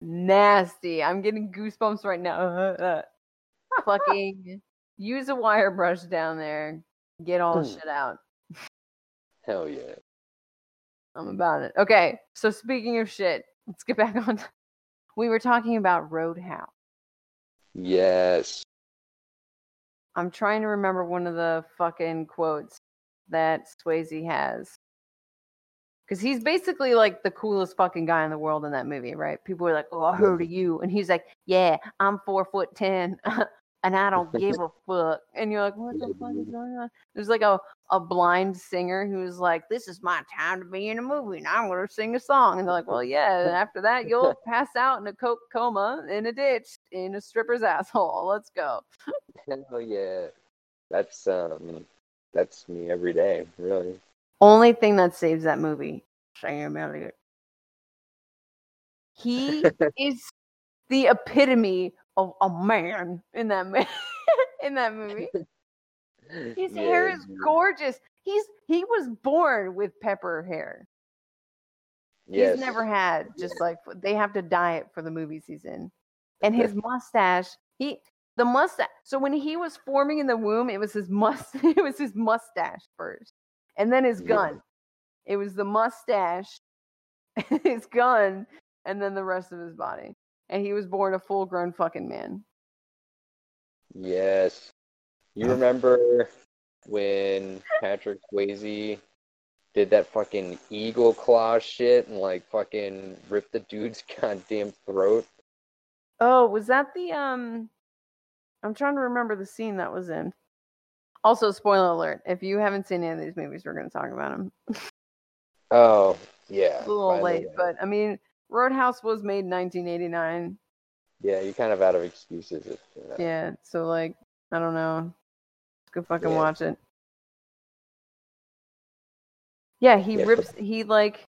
nasty. I'm getting goosebumps right now. fucking use a wire brush down there, get all the Hmm. shit out. Hell yeah. I'm about it. Okay, so speaking of shit, let's get back on. We were talking about Roadhouse. Yes. I'm trying to remember one of the fucking quotes that Swayze has. Because he's basically like the coolest fucking guy in the world in that movie, right? People are like, oh, I heard of you. And he's like, yeah, I'm four foot ten and I don't give a fuck. And you're like, what the fuck is going on? There's like a, a blind singer who's like, this is my time to be in a movie and I'm going to sing a song. And they're like, well, yeah. And after that, you'll pass out in a coke coma in a ditch in a stripper's asshole. Let's go. Hell yeah. That's um that's me every day, really. Only thing that saves that movie, Sam Elliott. He is the epitome of a man in that in that movie. His hair is gorgeous. He's he was born with pepper hair. Yes. He's never had just like they have to dye it for the movies he's in. And his mustache, he the mustache. So when he was forming in the womb, it was his must it was his mustache first. And then his Yeah. gun. It was the mustache, his gun, and then the rest of his body. And he was born a full grown fucking man. Yes. You remember when Patrick Swayze did that fucking eagle claw shit and like fucking ripped the dude's goddamn throat? Oh, was that the um I'm trying to remember the scene that was in. Also, spoiler alert, if you haven't seen any of these movies, we're gonna talk about them. Oh, yeah. It's a little late, but I mean, Roadhouse was made in 1989. Yeah, you're kind of out of excuses. If, you know. Yeah, so like, I don't know. Let's go fucking Yeah. watch it. Yeah, he Yeah, rips. He like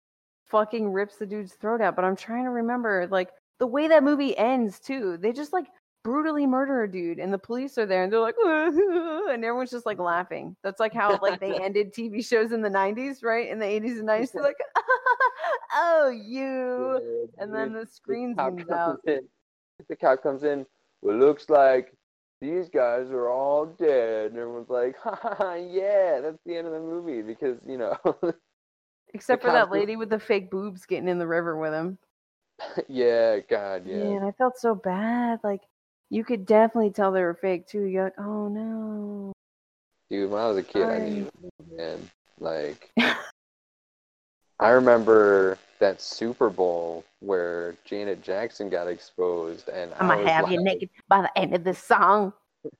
fucking rips the dude's throat out. But I'm trying to remember like the way that movie ends too. They just like brutally murder a dude, and the police are there, and they're like, and everyone's just like laughing. That's like how like they ended TV shows in the 90s, right? In the 80s and 90s, they're like, oh you. And then the screen zooms comes out. The cop comes in. Well, looks like these guys are all dead, and everyone's like, "Ha ha ha! Yeah, that's the end of the movie." Because you know, Except for that lady with the fake boobs getting in the river with him. yeah, God, yeah, Man, I felt so bad. Like you could definitely tell they were fake too. You're like, oh no. dude. When I was a kid, I didn't man. Like, I remember that Super Bowl where Janet Jackson got exposed, and I'm I gonna have like, you naked by the end of this song.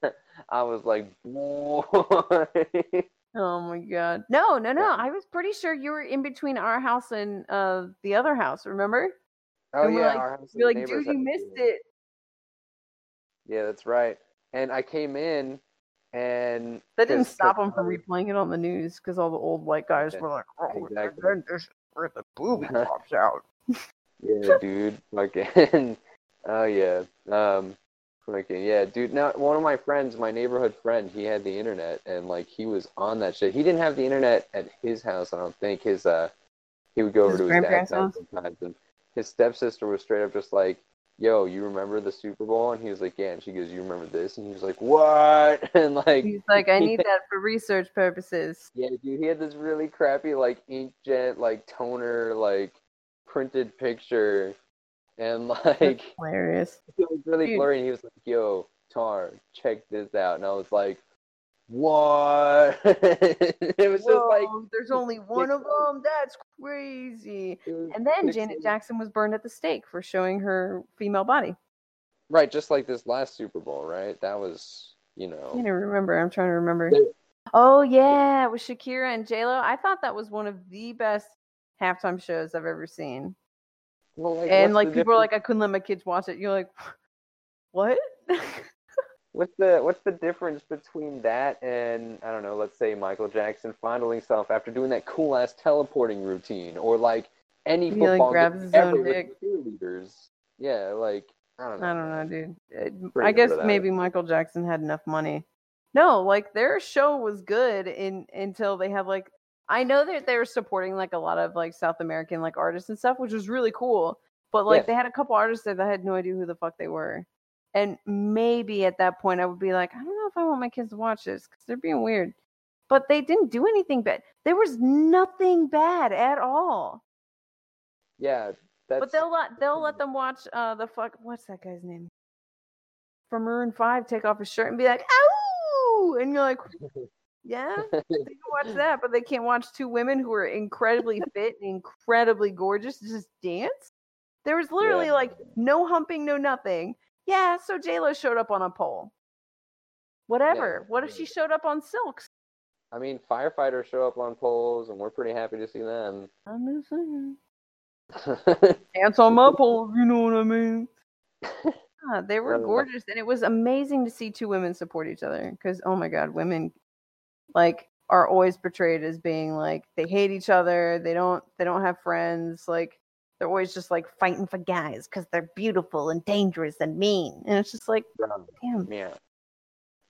I was like, boy. Oh my god. No, no, no. I was pretty sure you were in between our house and uh the other house, remember? Oh And we're yeah, like- our house You're like, dude, you missed it. Yeah, that's right. And I came in, and That didn't stop them from replaying it on the news because all the old white guys Yeah, were like, oh, exactly. then this is where the booby pops out. Yeah, dude. Fucking. Oh yeah. Um. Fucking yeah, dude. Now one of my friends, my neighborhood friend, he had the internet, and like he was on that shit. He didn't have the internet at his house. I don't think his uh. He would go over to his dad's house? sometimes, and his stepsister was straight up just like, "Yo, you remember the Super Bowl?" And he was like, "Yeah." And she goes, "You remember this?" And he was like, "What?" And like, He's like, I need that for research purposes. Yeah, dude, he had this really crappy like inkjet like toner like printed picture, and like That's hilarious. it was really Dude. blurry. And he was like, "Yo, Tar, check this out," and I was like, "What?" it was just like Whoa, there's only one of them. That's crazy. And then. Janet Jackson was burned at the stake for showing her female body. right, just like this last Super Bowl, right? That was, you I know, can't remember. I'm trying to remember. Oh yeah, with Shakira and J Lo. I thought that was one of the best halftime shows I've ever seen. well, like, and like people are like, I couldn't let my kids watch it. You're like, what? What's the what's the difference between that and I don't know, let's say Michael Jackson fondling himself after doing that cool ass teleporting routine, or like any He, like, football grabs game his ever own with dick. cheerleaders? Yeah, like I don't know. I don't know, dude. Pretty uh, I guess maybe Michael Jackson had enough money. No, like their show was good in until they had like I know that they were supporting like a lot of like South American like artists and stuff, which was really cool. But like Yeah. they had a couple artists there that I had no idea who the fuck they were. And maybe at that point, I would be like, I don't know if I want my kids to watch this because they're being weird. But they didn't do anything bad. There was nothing bad at all. Yeah, that's But they'll let they'll let them watch uh the fuck what's that guy's name from Maroon Five take off his shirt and be like, oh and you're like, "Yeah." They can watch that, but they can't watch two women who are incredibly fit and incredibly gorgeous just dance. There was literally Yeah. like no humping, no nothing. Yeah, so J Lo showed up on a pole. Whatever. what if yeah. she showed up on silks? I mean, firefighters show up on poles, and we're pretty happy to see them. I'm just saying. Dance on my pole, you know what I mean? Yeah, they were gorgeous, and it was amazing to see two women support each other. Because oh my god, women like are always portrayed as being like they hate each other. They don't they don't have friends. Like they're always just like fighting for guys because they're beautiful and dangerous and mean. And it's just like damn. yeah,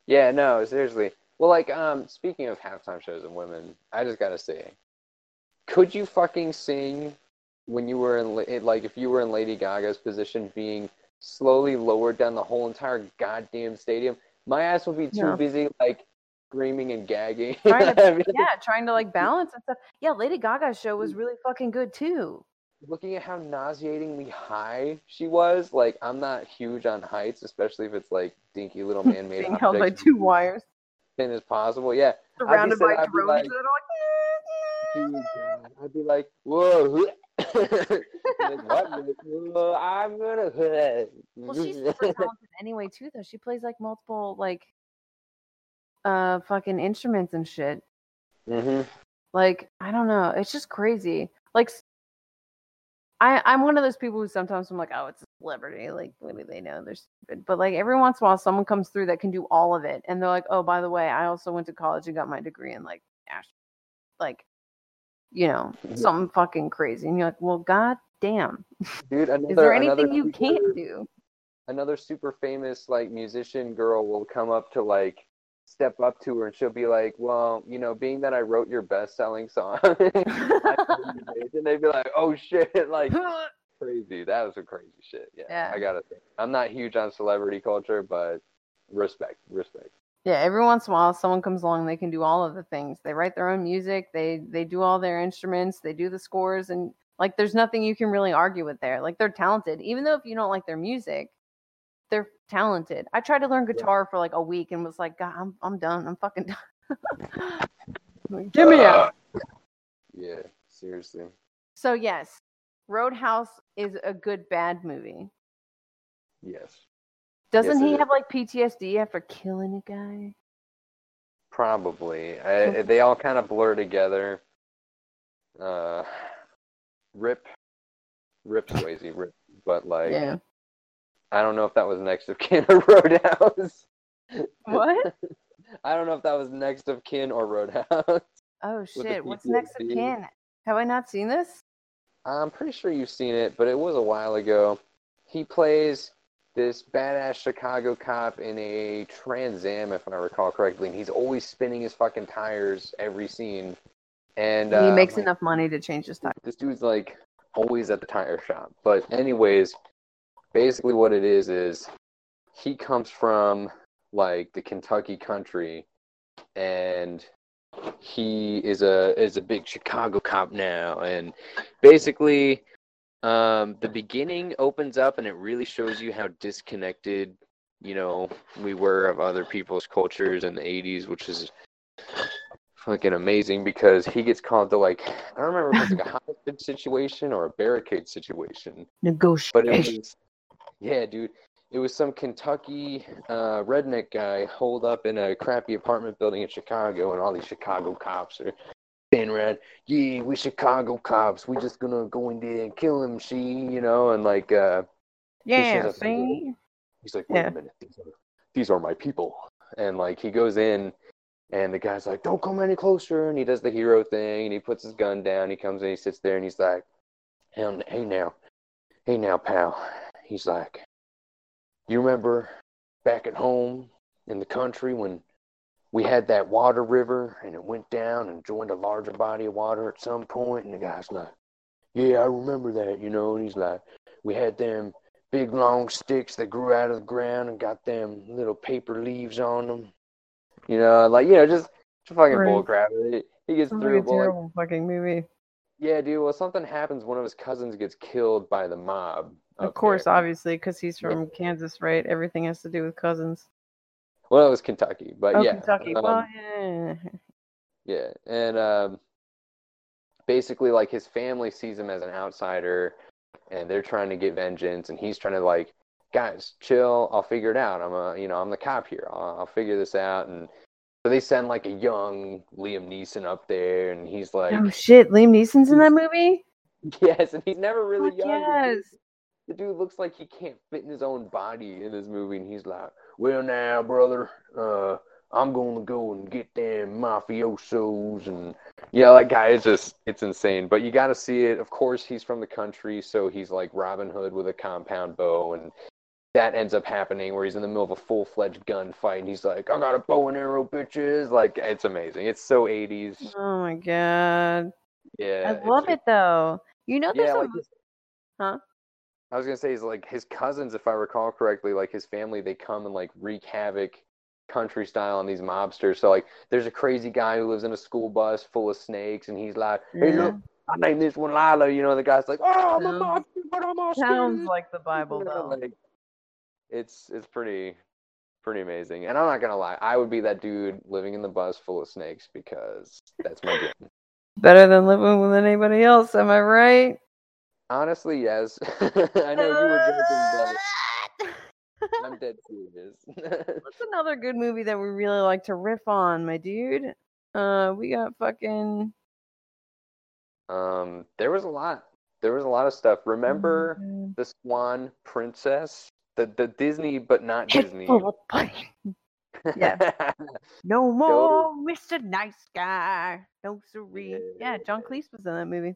yeah. No, seriously. Well, like, um, speaking of halftime shows and women, I just gotta say, could you fucking sing when you were in, like, if you were in Lady Gaga's position, being slowly lowered down the whole entire goddamn stadium? My ass would be too busy, like, screaming and gagging. Trying to- I mean, Yeah, trying to like balance and stuff. Yeah, Lady Gaga's show was really fucking good too. Looking at how nauseatingly high she was, like I'm not huge on heights, especially if it's like dinky little man-made Being held by two wires, thin as possible. Yeah, surrounded by I'd be drones like- that are like. I'd be like, whoa, like, what? I'm gonna. Well, she's super talented anyway too, though. She plays like multiple like uh fucking instruments and shit. hmm Like I don't know, it's just crazy. Like I I'm one of those people who sometimes I'm like, oh, it's a celebrity. Like what do they know? They're stupid. But like every once in a while, someone comes through that can do all of it, and they're like, oh, by the way, I also went to college and got my degree in like ash, like you know something fucking crazy, and you're like, well, god damn, Dude, another, is there anything you super- can't do? Another super famous like musician girl will come up to like step up to her and she'll be like, "Well, you know, being that I wrote your best-selling song," I know you did." and they'd be like, "Oh shit!" Like crazy. That was some crazy shit. Yeah, Yeah. I gotta say, I'm not huge on celebrity culture, but respect, respect. Yeah, every once in a while someone comes along, they can do all of the things. They write their own music, they they do all their instruments, they do the scores and like there's nothing you can really argue with there. Like they're talented. Even though if you don't like their music, they're talented. I tried to learn guitar for like a week and was like, God, I'm I'm done. I'm fucking done. Like, Get me out. Yeah, seriously. So yes, Roadhouse is a good bad movie. Yes, Doesn't Yes, he have like PTSD after killing a guy? probably. I, they all kind of blur together. Uh, Rip, Rip Swayze, Rip, but like. yeah. I don't know if that was next of kin or Roadhouse. What? I don't know if that was next of kin or Roadhouse. Oh shit! What's next of kin? Have I not seen this? I'm pretty sure you've seen it, but it was a while ago. He plays this badass Chicago cop in a Trans Am, if I recall correctly, and he's always spinning his fucking tires every scene. And he uh, makes my- enough money to change his tires. this dude's like always at the tire shop. But anyways, basically what it is is he comes from like the Kentucky country and he is a is a big Chicago cop now. And basically um the beginning opens up and it really shows you how disconnected you know we were of other people's cultures in the 80s which is fucking amazing because he gets called to like I don't remember if was like a hostage situation or a barricade situation, but it was yeah, dude. It was some Kentucky uh, redneck guy holed up in a crappy apartment building in Chicago, and all these Chicago cops are standing around. Yeah, we Chicago cops. We just gonna go in there and kill him, she, you know, and like uh, Yeah, and see? He's like, wait Yeah. a minute, these are these are my people. And like he goes in and the guy's like, Don't come any closer and he does the hero thing and he puts his gun down, he comes in, he sits there and he's like, Hey, hey now, hey now, pal. He's like, You remember back at home in the country when we had that water river and it went down and joined a larger body of water at some point? and the guy's like, Yeah, I remember that, you know, and he's like, We had them big long sticks that grew out of the ground and got them little paper leaves on them. You know, like you know, just, just fucking Right. bullcrap. He, he gets Sounds through. like a like, terrible fucking movie. yeah, dude. Well, something happens. One of his cousins gets killed by the mob. Of course, obviously, because he's from Kansas, right? Everything has to do with cousins. Well, it was Kentucky, but Oh, yeah, Kentucky. um, well, yeah. Yeah, and um, basically, like his family sees him as an outsider, and they're trying to get vengeance, and he's trying to like, guys, chill. I'll figure it out. I'm a, you know, I'm the cop here. I'll, I'll figure this out. And so they send like a young Liam Neeson up there, and he's like, Oh shit, Liam Neeson's in that movie. yes, and he's never really Fuck young. Yes. The dude looks like he can't fit in his own body in this movie, and he's like, "Well, now, brother, uh, I'm gonna go and get them mafiosos and yeah, that guy is just it's insane. But you got to see it. Of course, he's from the country, so he's like Robin Hood with a compound bow, and that ends up happening where he's in the middle of a full fledged gunfight, and he's like, "I got a bow and arrow, bitches!" Like it's amazing. It's so 80s. Oh my god, Yeah, I love it though. You know, there's Yeah, a like Huh? I was gonna say, is like his cousins, if I recall correctly, like his family, they come and like wreak havoc, country style, on these mobsters. So like, there's a crazy guy who lives in a school bus full of snakes, and he's like, "Hey, Yeah. look, I named this one Lila." You know, the guy's like, "Oh, I'm a monster, but I'm all sounds scared." like the Bible though. like, it's it's pretty pretty amazing. And I'm not gonna lie, I would be that dude living in the bus full of snakes because that's my dream. Better than living with anybody else, am I right? Honestly, yes. I know you were joking, but I'm dead serious. What's another good movie that we really like to riff on, my dude? Uh, we got fucking. Um, there was a lot. There was a lot of stuff. Remember Mm, the Swan Princess, the the Disney but not Head Disney. yeah. No more Mr. Nice Guy. No siree. Yeah, John Cleese was in that movie.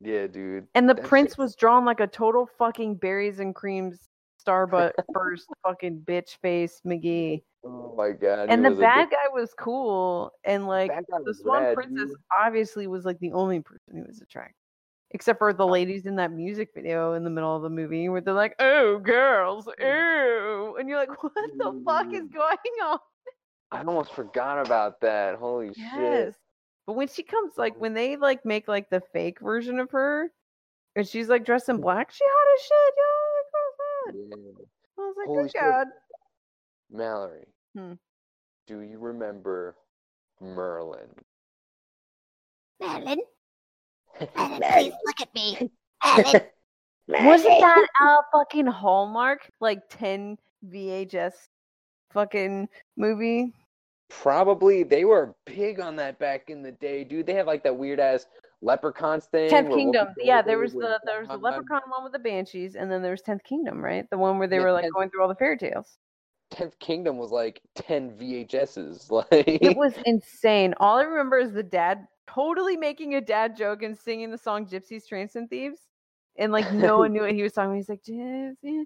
Yeah, dude. And the prince was drawn like a total fucking berries and creams Starbucks first fucking bitch face McGee. Oh my god. And the bad guy was cool. And like the Swan Princess dude. obviously was like the only person who was attractive. Except for the ladies in that music video in the middle of the movie where they're like, oh, girls, ew. And you're like, what the fuck is Mm. going on? I almost forgot about that. Holy Yes. shit. But when she comes, like, when they like make like the fake version of her and she's like dressed in black, she hot as shit, yo. Like, what was that? Yeah. I was like, Holy good shit. God. Mallory. Hmm. Do you remember Merlin? Merlin? Merlin, please look at me. Merlin. Wasn't that a fucking Hallmark like 10 VHS fucking movie? Probably they were big on that back in the day, dude. They have like that weird ass leprechauns thing. Tenth Kingdom. Yeah, there was the there was the Leprechaun one with the Banshees, and then there was Tenth Kingdom, right? The one where they Yeah, were like Tenth- going through all the fairy tales. Tenth Kingdom was like ten VHSs. Like It was insane. All I remember is the dad totally making a dad joke and singing the song Gypsies, Trains, and Thieves. And like no one knew what he was talking about. He's like, Gypsies,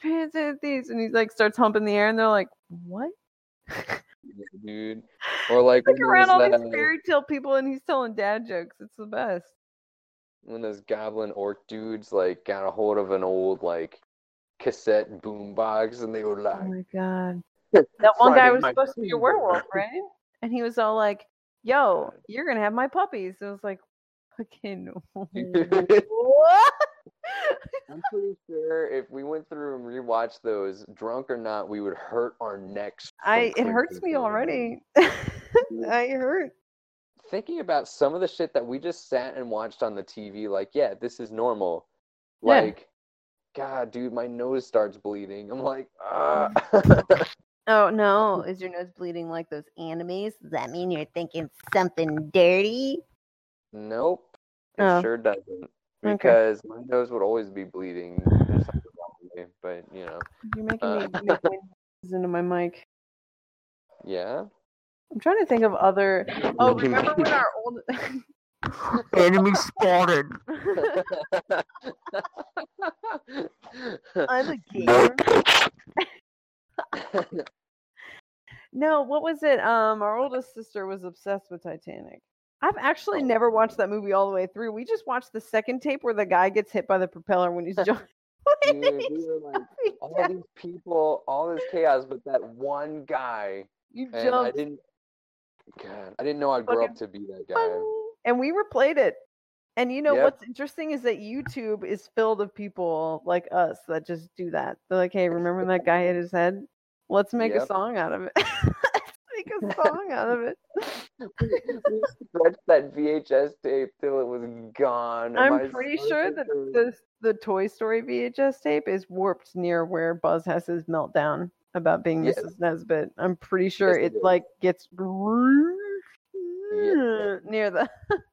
Trains, and Thieves. And he's like starts humping the air and they're like, What? dude. Or like like around all those, these uh, fairy tale people and he's telling dad jokes. It's the best. when those goblin orc dudes like got a hold of an old like cassette boom box and they were like, Oh my god. That one guy was supposed to be a werewolf, right? And he was all like, Yo, you're gonna have my puppies. It was like fucking what? I'm pretty sure if we went through and rewatched those, drunk or not, we would hurt our necks. I it hurts me already. I hurt. Thinking about some of the shit that we just sat and watched on the TV, like, yeah, this is normal. Yeah. Like, God, dude, my nose starts bleeding. I'm like, ah. Oh no, is your nose bleeding like those animes? Does that mean you're thinking something dirty? nope, it Oh. sure doesn't. Okay. Because my nose would always be bleeding. There's something wrong with me, but you know, You're making Uh. me make my noises into my mic. yeah. I'm trying to think of other. Oh, remember when our old Enemy spotted. I'm a gamer. No, what was it? Um, our oldest sister was obsessed with Titanic. I've actually oh. never watched that movie all the way through. We just watched the second tape where the guy gets hit by the propeller when he's jumping. Dude, we were like all these people, all this chaos, but that one guy, you and I didn't. God, I didn't know I'd grow up to be that guy. and we replayed it. And you know Yep. what's interesting is that YouTube is filled of people like us that just do that. They're like, "Hey, remember that guy hit his head? Let's make a song out of it. Let's make a song out of it." we stretched that VHS tape till it was gone. I'm pretty sure that the the Toy Story VHS tape is warped near where Buzz has his meltdown about being Yes. Mrs. Nesbit. I'm pretty sure it it is. like gets yeah. near the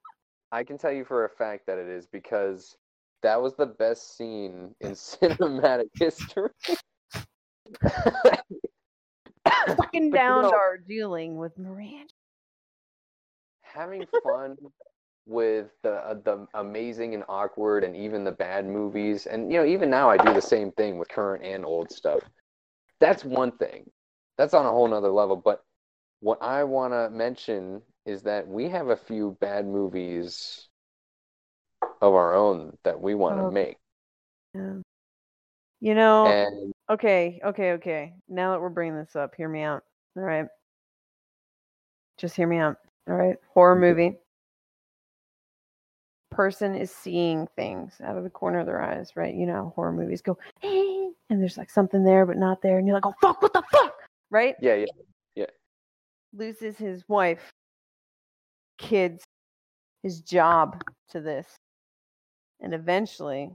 I can tell you for a fact that it is because that was the best scene in cinematic history. fucking But you down know- Darjeeling with Miranda. having fun with the uh, the amazing and awkward and even the bad movies and you know even now i do the same thing with current and old stuff that's one thing that's on a whole nother level but what i want to mention is that we have a few bad movies of our own that we want to Oh. make Yeah. You know, and okay, okay, okay. Now that we're bringing this up, hear me out. All right. Just hear me out. All right. Horror movie. Person is seeing things out of the corner of their eyes, right? You know, how horror movies go, "Eh," and there's like something there, but not there. And you're like, oh, fuck, what the fuck? Right? Yeah, yeah yeah Loses his wife, kids, his job to this. And eventually,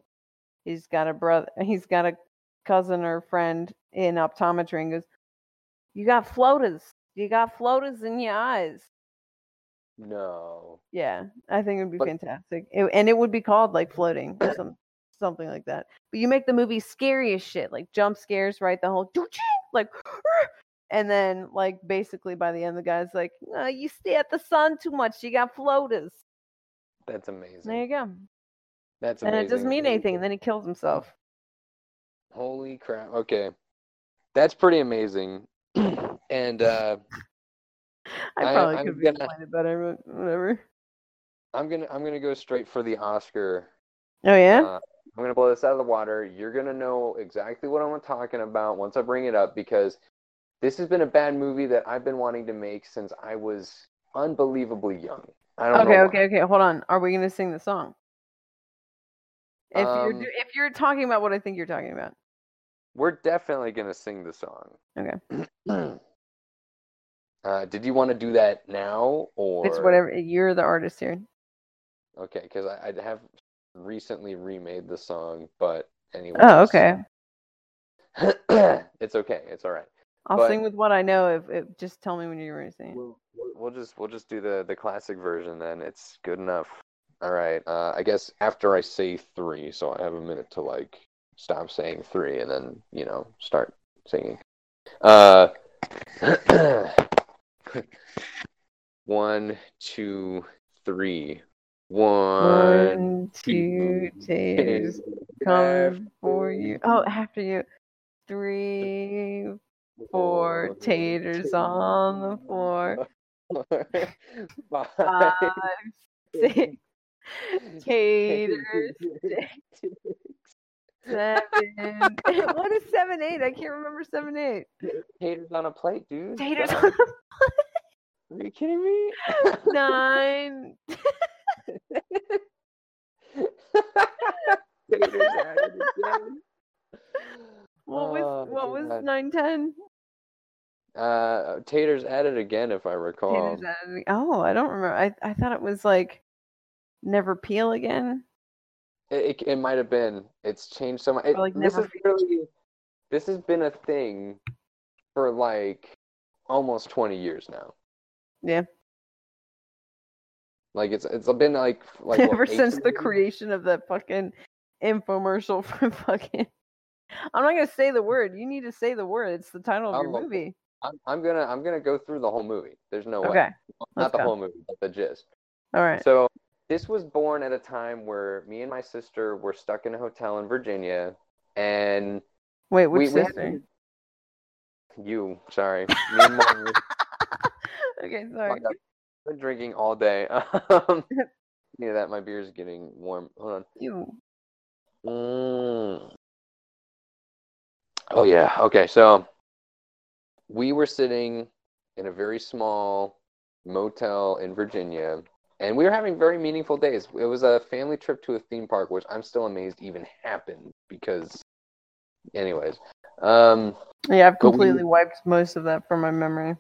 he's got a brother, he's got a cousin or friend in optometry and goes, You got floaters. You got floaters in your eyes. no Yeah, I think it would be But- fantastic. It- and it would be called like floating or some, something like that. But you make the movie scary as shit, like jump scares, right? The whole like, and then like basically by the end, the guy's like, "Uh, You stay at the sun too much. You got floaters. that's amazing There you go. that's And it doesn't mean anything. And then he kills himself. Holy crap. Okay. That's pretty amazing. and uh I I- probably I'm could gonna- explained it better, but whatever. I'm gonna I'm gonna go straight for the Oscar. Oh yeah. Uh, I'm gonna blow this out of the water. You're gonna know exactly what I'm talking about once I bring it up because this has been a bad movie that I've been wanting to make since I was unbelievably young. I don't okay, know. okay, okay. Hold on. Are we gonna sing the song? If you're Um, if you're talking about what I think you're talking about. We're definitely gonna sing the song. Okay. uh, did you want to do that now or It's whatever. You're the artist here. Okay, because I, I have recently remade the song, but anyway. Oh, okay. it's okay. It's all right. I'll But- sing with what I know. If, if just tell me when you're ready to sing. We'll, we'll we'll just we'll just do the the classic version then. It's good enough. All right. Uh, I guess after I say three, so I have a minute to like stop saying three and then you know start singing. Uh, one, two, three. One, One, two, two, taters coming for you. Oh, after you. Three, four taters on the floor. Five, Five, six taters. Seven. what is seven eight? I can't remember seven eight. Taters on a plate, dude. Taters on a plate. Are you kidding me? nine. Taters at again. What was Oh, what was God. nine ten? Uh, taters added again, if I recall. Taters added- Oh, I don't remember. I I thought it was like never peel again. It, it, it might have been. It's changed so much. It, like, this is really, this has been a thing for like almost twenty years now. Yeah. Like it's it's been like like Ever eight since the movies? creation of that fucking infomercial for fucking. I'm not gonna say the word. You need to say the word. It's the title of your Oh, movie. I'm, I'm gonna I'm gonna go through the whole movie. There's no way. Okay. Not let's the go. whole movie, but the gist. All right. So this was born at a time where me and my sister were stuck in a hotel in Virginia, and Wait, which we, we sister? to- you, sorry, me and mom, okay, sorry. I've been drinking all day. Um, yeah, that my beer's getting warm. Hold You. on. Mm. Oh yeah. Okay. So we were sitting in a very small motel in Virginia, and we were having very meaningful days. It was a family trip to a theme park, which I'm still amazed even happened because, anyways, um, Yeah, I've But we- completely wiped most of that from my memory.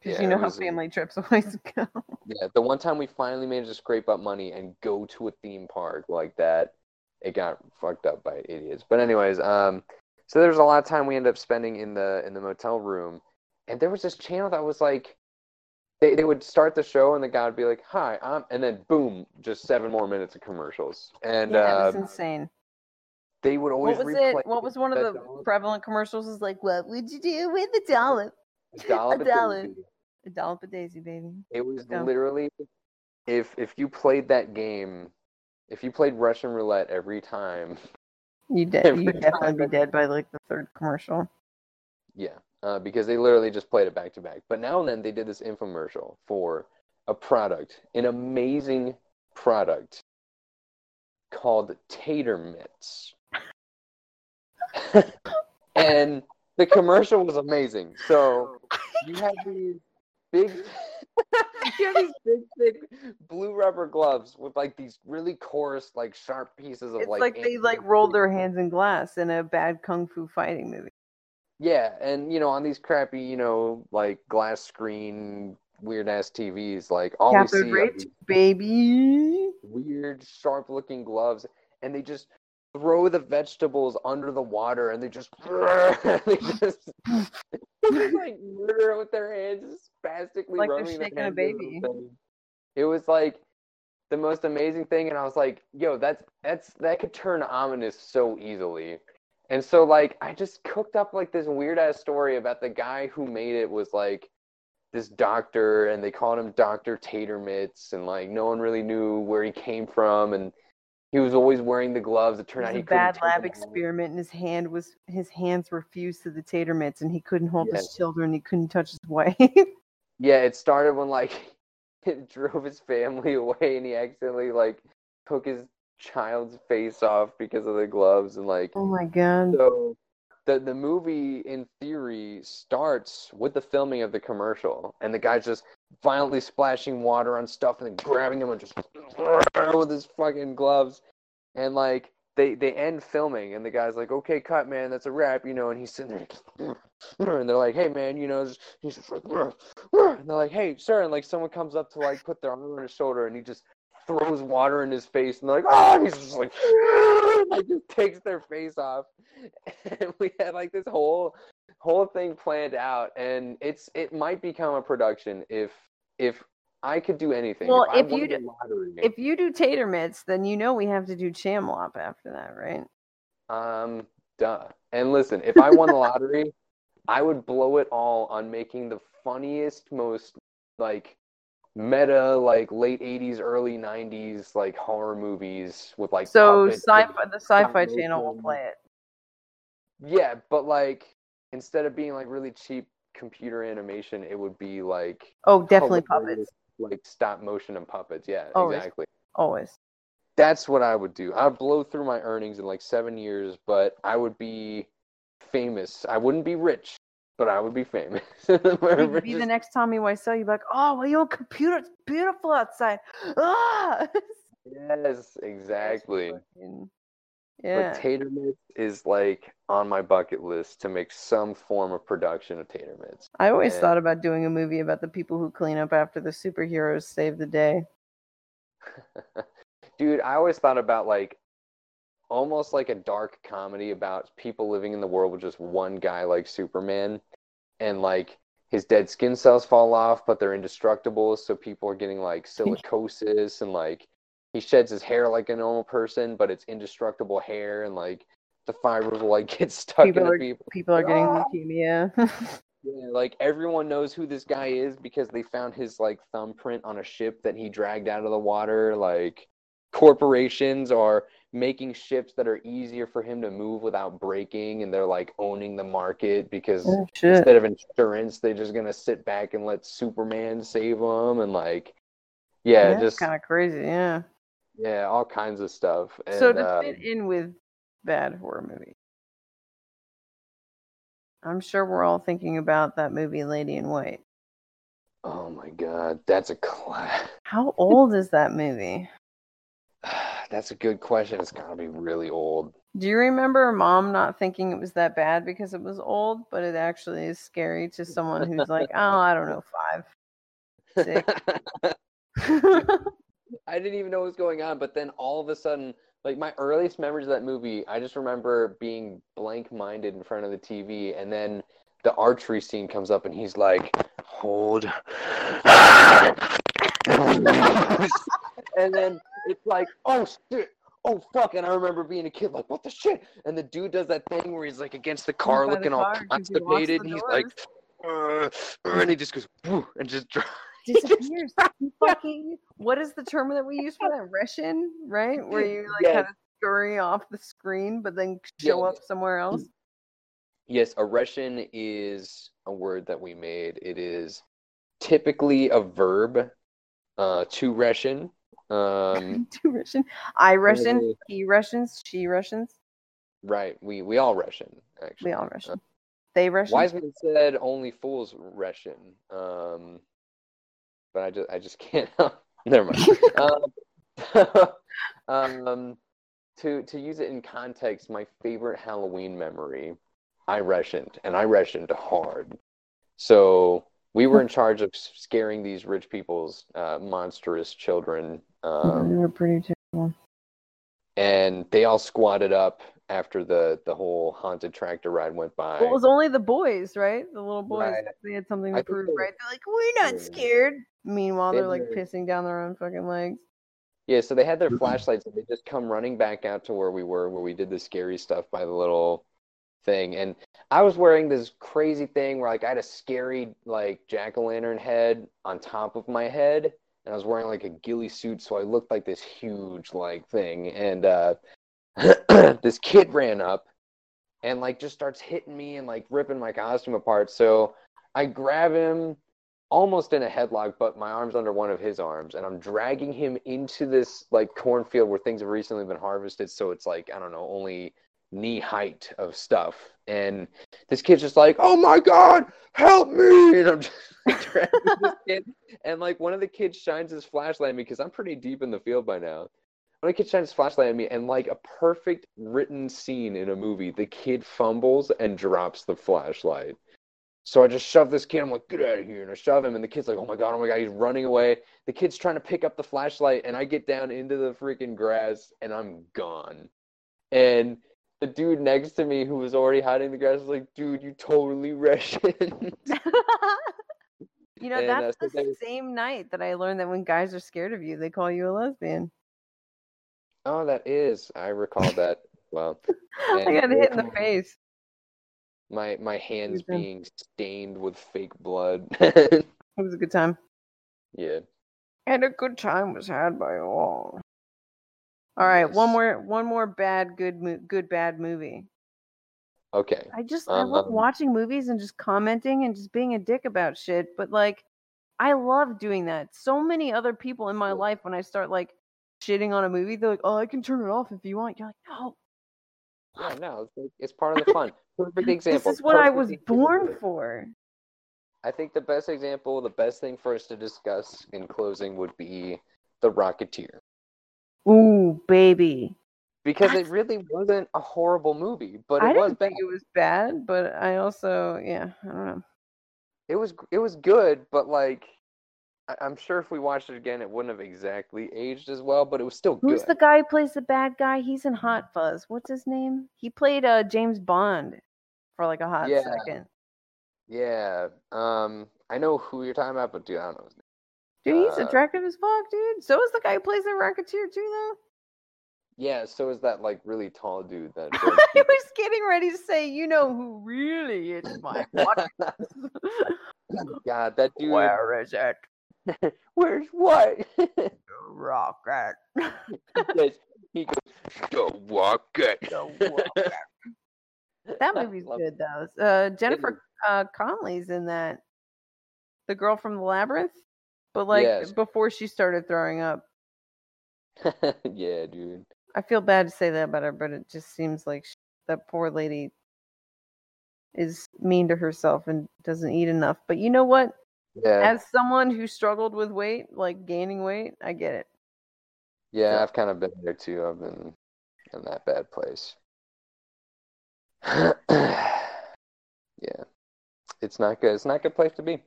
Because Yeah, you know how family trips always go. yeah, the one time we finally managed to scrape up money and go to a theme park like that, it got fucked up by idiots. But anyways, um, so there was a lot of time we ended up spending in the in the motel room, and there was this channel that was like, they they would start the show and the guy would be like, "Hi, I'm," and then boom, just seven more minutes of commercials, and yeah, uh, that's insane. they would always What was it? What was one of the dollop- prevalent commercials? Is like, what would you do with a dollop? dollop a of dollar. A dollop of daisy, baby. It was Go. literally if if you played that game, if you played Russian roulette every time, You? Every You definitely be dead by like the third commercial. yeah, uh, because they literally just played it back to back. But now and then they did this infomercial for a product, an amazing product called Tater Mitts, and the commercial was amazing. So you have these big you have these big thick blue rubber gloves with like these really coarse like sharp pieces of It's like like, they like rolled their hands in glass in a bad kung fu fighting movie. Yeah and you know on these crappy you know like glass screen weird ass tvs like all we Cathode see these baby. weird sharp looking gloves and they just throw the vegetables under the water and they just they just like murder with their hands just spastically Like they're rubbing shaking a hands over the baby. it was like the most amazing thing and i was like yo that's that's that could turn ominous so easily and so like i just cooked up like this weird ass story about the guy who made it was like this doctor and they called him dr tater mitts and like no one really knew where he came from and he was always wearing the gloves it It turned was out he couldn't bad lab experiment, and his hand was his hands were fused to the tater mitts, and he couldn't hold his children. He couldn't touch his wife. Yeah, it started when like it drove his family away and he accidentally like took his child's face off because of the gloves and like oh my god! so the the movie in theory starts with the filming of the commercial and the guy's just violently splashing water on stuff and then grabbing him and just with his fucking gloves and like they they end filming and the guy's like okay cut man that's a wrap you know and he's sitting there just, and they're like hey man you know just, he's just like and they're like hey sir and like someone comes up to like put their arm on his shoulder and he just throws water in his face and they're like oh he's just like like just takes their face off and we had like this whole whole thing planned out and it's it might become a production if if I could do anything. Well, I if you do- If you do tater mitts, then you know we have to do chamlop after that, right? Um, duh. And listen, if I won the lottery, I would blow it all on making the funniest, most like meta, like late '80s, early '90s, like horror movies with like. So puppets sci-fi, the Sci-Fi Channel will play it. Yeah, but like instead of being like really cheap computer animation, it would be like Oh, definitely puppets, like stop motion and puppets. Yeah, Always. exactly. always. That's what I would do. I'd blow through my earnings in like seven years, but I would be famous. I wouldn't be rich, but I would be famous. You could be the next Tommy Wiseau. You'd be like, "Oh, well, you on computer? It's beautiful outside." Ah! yes, exactly. Yeah. But Tater Mitts is like on my bucket list to make some form of production of Tater Mitts. I always and- thought about doing a movie about the people who clean up after the superheroes save the day. Dude, I always thought about like almost like a dark comedy about people living in the world with just one guy like Superman and like his dead skin cells fall off but they're indestructible so people are getting like silicosis and like he sheds his hair like a normal person but it's indestructible hair and like the fibers will like get stuck People are- people. People are getting Ah! leukemia. Yeah, like everyone knows who this guy is because they found his like thumbprint on a ship that he dragged out of the water. Like corporations are making ships that are easier for him to move without breaking and they're like owning the market because oh instead of insurance they're just going to sit back and let Superman save them and like yeah, That's just kind of crazy. Yeah. yeah, all kinds of stuff. And, so to uh, fit in with bad horror movies, I'm sure we're all thinking about that movie Lady in White. Oh my god, that's a class. How old is that movie? That's a good question. It's gotta be really old. Do you remember mom not thinking it was that bad because it was old, but it actually is scary to someone who's like, oh, I don't know, five. six. I didn't even know what was going on, but then all of a sudden, like my earliest memories of that movie, I just remember being blank minded in front of the TV, and then the archery scene comes up, and he's like, "Hold," and then it's like, "Oh shit." Oh fuck! And I remember being a kid, like, what the shit? And the dude does that thing where he's like against the car, the looking all car he constipated, and he's like, uh, and he just goes, "Woo," and just drives. disappears. He fucking what is the term that we use for that? Russian, right? Where you like Yes. kind of scurry off the screen but then show Yeah. up somewhere else. Yes, a Russian is a word that we made. It is typically a verb, uh, to Russian. Um, Two Russian. I Russian, Maybe. he Russians, she Russians, right. We we all Russian actually. we all Russian. They Russian. Wiseman said only fools Russian. Um, but I just I just can't. Never mind. um, um, to to use it in context, my favorite Halloween memory, I Russianed and I Russianed hard. So we were in charge of scaring these rich people's uh, monstrous children. Um, they were pretty terrible. and they all squatted up after the the whole haunted tractor ride went by. Well, it was only the boys, right? The little boys. Right. They had something to think prove, they right? They're like, we're not Yeah. scared. Meanwhile, They they're like pissing down their own fucking legs. Yeah, so they had their flashlights and they just come running back out to where we were, where we did the scary stuff by the little thing. And I was wearing this crazy thing where like I had a scary like jack o' lantern head on top of my head, and I was wearing like a ghillie suit, so I looked like this huge like thing. And uh this kid ran up and like just starts hitting me and like ripping my costume apart. So I grab him almost in a headlock, but my arm's under one of his arms, and I'm dragging him into this like cornfield where things have recently been harvested. So it's like I don't know, only knee height of stuff. And this kid's just like, "Oh my god, help me!" And I'm just this kid, and like one of the kids shines his flashlight at me because I'm pretty deep in the field by now. One of the kids shines his flashlight at me, and like a perfect written scene in a movie, the kid fumbles and drops the flashlight. So I just shove this kid. I'm like, get out of here. And I shove him. And the kid's like, oh my God, oh my God. He's running away. The kid's trying to pick up the flashlight. And I get down into the freaking grass and I'm gone. And the dude next to me who was already hiding in the grass was like, dude, you totally Russian. you know, And, that's the same night that I learned that when guys are scared of you, they call you a lesbian. oh, that is. I recall that. Well, I got hit in the face. my, my hands being stained with fake blood. It was a good time. yeah. And a good time was had by all. All right, one more, one more bad, good, good, bad movie. Okay. I just I love Um, watching movies and just commenting and just being a dick about shit. But like, I love doing that. So many other people in my life, when I start like shitting on a movie, they're like, "Oh, I can turn it off if you want." You're like, "No, Yeah, no, it's, like- it's part of the fun. Perfect example. this is what I was example. born for." I think the best example, the best thing for us to discuss in closing would be The Rocketeer. Ooh, baby. Because That's- it really wasn't a horrible movie, but I it was didn't bad. think it was bad, but I also, yeah, I don't know. It was it was good, but like I, I'm sure if we watched it again, it wouldn't have exactly aged as well, but it was still good. Who's good. the guy who plays the bad guy? He's in Hot Fuzz. What's his name? He played uh James Bond for like a hot Yeah. second. Yeah. Um, I know who you're talking about, but dude, I don't know his name. Dude, he's Uh, attractive as fuck, dude. So is the guy who plays the Rocketeer too, though. Yeah, so is that like really tall dude that I was getting ready to say, you know who really is my? God, that dude. Where is it? Where's what? Rocket. he he goes, "The Rocket." that movie's good though. Uh, Jennifer uh, Connelly's in that. The girl from the labyrinth, but like Yes. before she started throwing up. yeah, dude. I feel bad to say that about her, but it just seems like sh that poor lady is mean to herself and doesn't eat enough. But you know what? Yeah, As someone who struggled with weight, like gaining weight, I get it. yeah, I've kind of been there too. I've been in that bad place. yeah, it's not good. It's not a good place to be.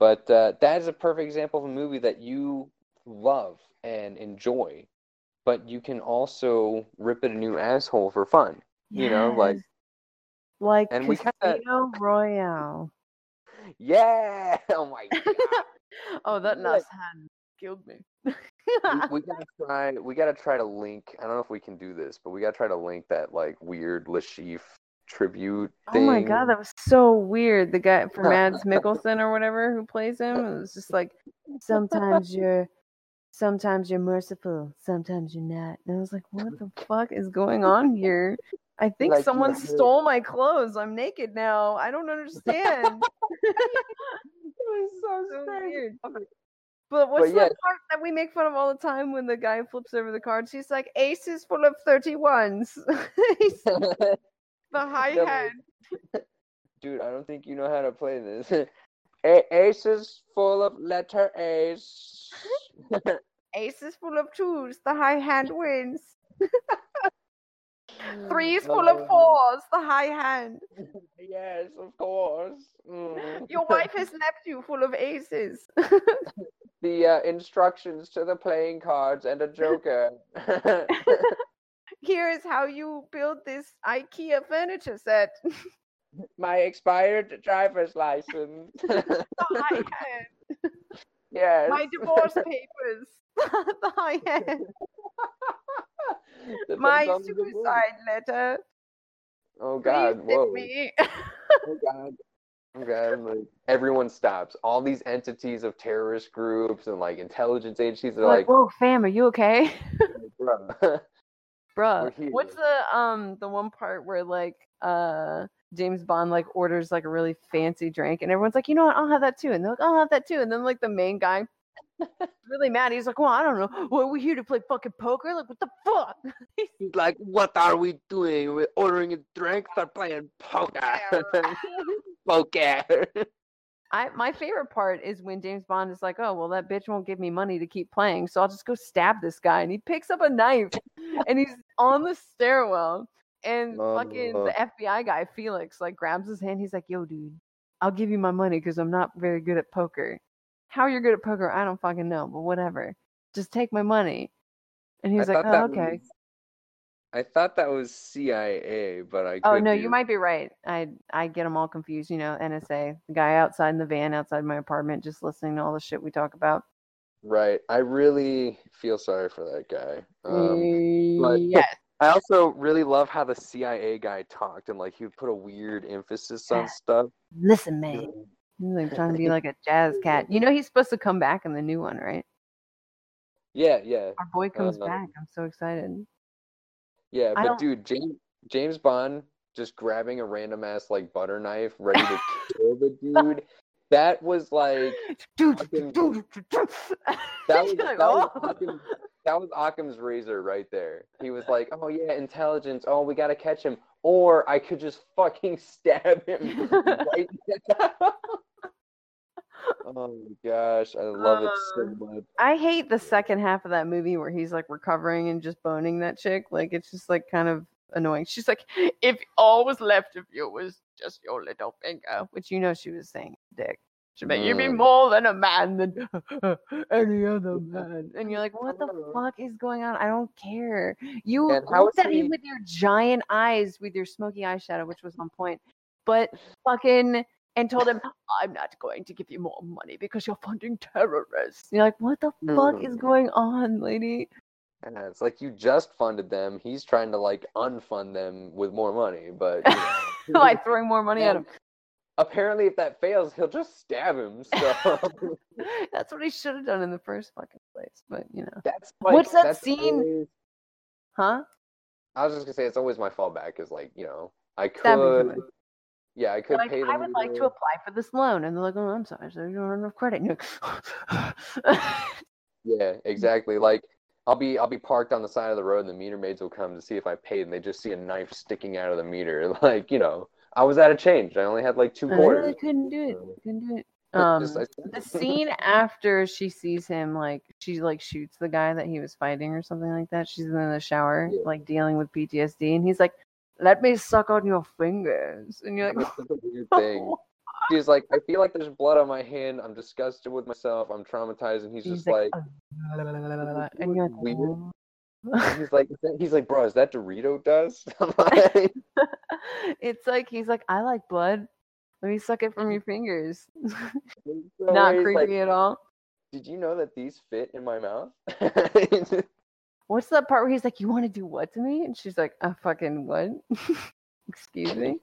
But uh, that is a perfect example of a movie that you love and enjoy, but you can also rip it a new asshole for fun. You know, like like And we kinda- Casino Royale. yeah. Oh my god. oh, that nice hand killed me. we, we gotta try. We gotta try to link. I don't know if we can do this, but we gotta try to link that like weird Le Chiffre tribute oh my god, that was so weird. The guy for Mads Mikkelsen or whatever who plays him, it was just like sometimes you're sometimes you're merciful, sometimes you're not. And I was like, what the fuck is going on here? I think Like, someone stole my clothes. I'm naked now. I don't understand. It was so so strange. weird. But what's yeah. the part that we make fun of all the time when the guy flips over the cards? He's like, aces full of 31s. The high hand. Dude, I don't think you know how to play this. A- aces full of letter A's. Aces full of twos. The high hand wins. Threes full of fours. The high hand. Yes, of course. Mm. Your wife has napped you full of aces. the uh, instructions to the playing cards and a joker. Here is how you build this IKEA furniture set. My expired driver's license. The high hand. yes. My divorce papers. the high. Depends My on the mood. suicide letter. Oh God! Whoa! me. Oh God! Oh God! Like, everyone stops. All these entities of terrorist groups and like intelligence agencies are like, like, whoa, fam, are you okay? Bruh. What's the um the one part where like uh James Bond like orders like a really fancy drink and everyone's like, you know what, I'll have that too. And they're like, I'll have that too. And then like the main guy really mad. He's like, Well, I don't know. Well, we here to play fucking poker? Like, what the fuck? He's like, what are we doing? We're ordering a drink, start playing poker. poker. I my favorite part is when James Bond is like, Oh, well, that bitch won't give me money to keep playing, so I'll just go stab this guy. And he picks up a knife and he's on the stairwell. And fucking Oh. the FBI guy, Felix, like grabs his hand. He's like, Yo, dude, I'll give you my money because I'm not very good at poker. How you're good at poker, I don't fucking know, but whatever. Just take my money. And he's I like, Oh, okay. was- I thought that was CIA, but I. Oh no, be- you might be right. I I get them all confused. You know, NSA, the guy outside in the van outside my apartment, just listening to all the shit we talk about. Right. I really feel sorry for that guy. Um, but- yeah, I also really love how the CIA guy talked and like he would put a weird emphasis on stuff. listen, man. He's like trying to be like a jazz cat. You know, he's supposed to come back in the new one, right? Yeah, yeah, Our boy comes Uh, back. I'm so excited. Yeah. But dude, James James Bond just grabbing a random ass like butter knife, ready to kill the dude. That was like Dude, fucking- dude, that was, that, was "Oh." Occam, that was Occam's razor right there. He was like, "Oh yeah, intelligence. Oh, we gotta catch him, or I could just fucking stab him right now." Oh my gosh, I love it so Uh, much. I hate the second half of that movie where he's like recovering and just boning that chick. Like it's just like kind of annoying. She's like, if all was left of you was just your little finger, which you know she was saying dick. She'd be, you'd be Mm. more than a man than any other man. And you're like, what the fuck is going on? I don't care. You looked at him with your giant eyes, with your smoky eyeshadow, which was on point. But fucking and told him, I'm not going to give you more money because you're funding terrorists. You're like, what the fuck is going on, lady? Yeah, it's like you just funded them. He's trying to like unfund them with more money, but you know. like throwing more money at him. apparently, if that fails, he'll just stab him. So That's what he should have done in the first fucking place. But you know, that's like, What's that that's scene? always- huh? I was just gonna say it's always my fallback. Is like you know I could. Yeah, I could Like, pay. I would like to apply for this loan, and they're like, "Oh, I'm sorry, sir, you don't have enough credit." Yeah, exactly. Like I'll be I'll be parked on the side of the road, and the meter maids will come to see if I paid, and they just see a knife sticking out of the meter. Like you know, I was out of change. I only had like two I really couldn't do it. So, Couldn't do it. Um, the scene after she sees him, like she like shoots the guy that he was fighting or something like that. She's in the shower, Yeah. like dealing with PTSD, and he's like, "Let me suck on your fingers," and you're like, such a weird thing. She's like, I feel like there's blood on my hand. I'm disgusted with myself. I'm traumatized. And he's, He's just like, like, uh, and you're like, weird. He's like, he's like, bro, is that Dorito dust? Like, it's like he's like, I like blood. Let me suck it from your fingers. no Not creepy like, at all. Did you know that these fit in my mouth? What's that part where he's like, "You want to do what to me?" And she's like, "A fucking what?" Excuse me.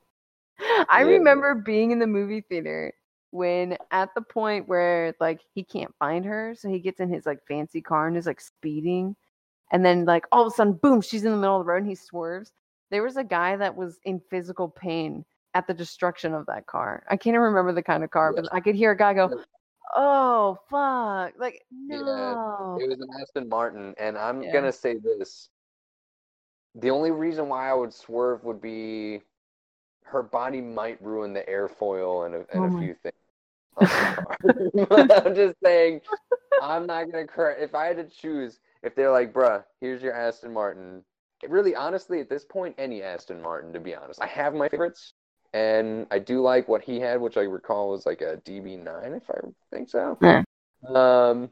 I Yeah. remember being in the movie theater when at the point where like he can't find her, so he gets in his like fancy car and is like speeding, and then like all of a sudden, boom, she's in the middle of the road and he swerves. There was a guy that was in physical pain at the destruction of that car. I can't even remember the kind of car, but I could hear a guy go. "Oh fuck!" Like Yeah, no. It was an Aston Martin, and I'm Yeah. gonna say this: the only reason why I would swerve would be her body might ruin the airfoil and a, and Oh a few things. on the car. But I'm just saying, I'm not gonna cur If I had to choose, if they're like, "Bruh, here's your Aston Martin," it really, honestly, at this point, any Aston Martin, to be honest, I have my favorites. And I do like what he had, which I recall was like a DB9, if I think so. Yeah. Um,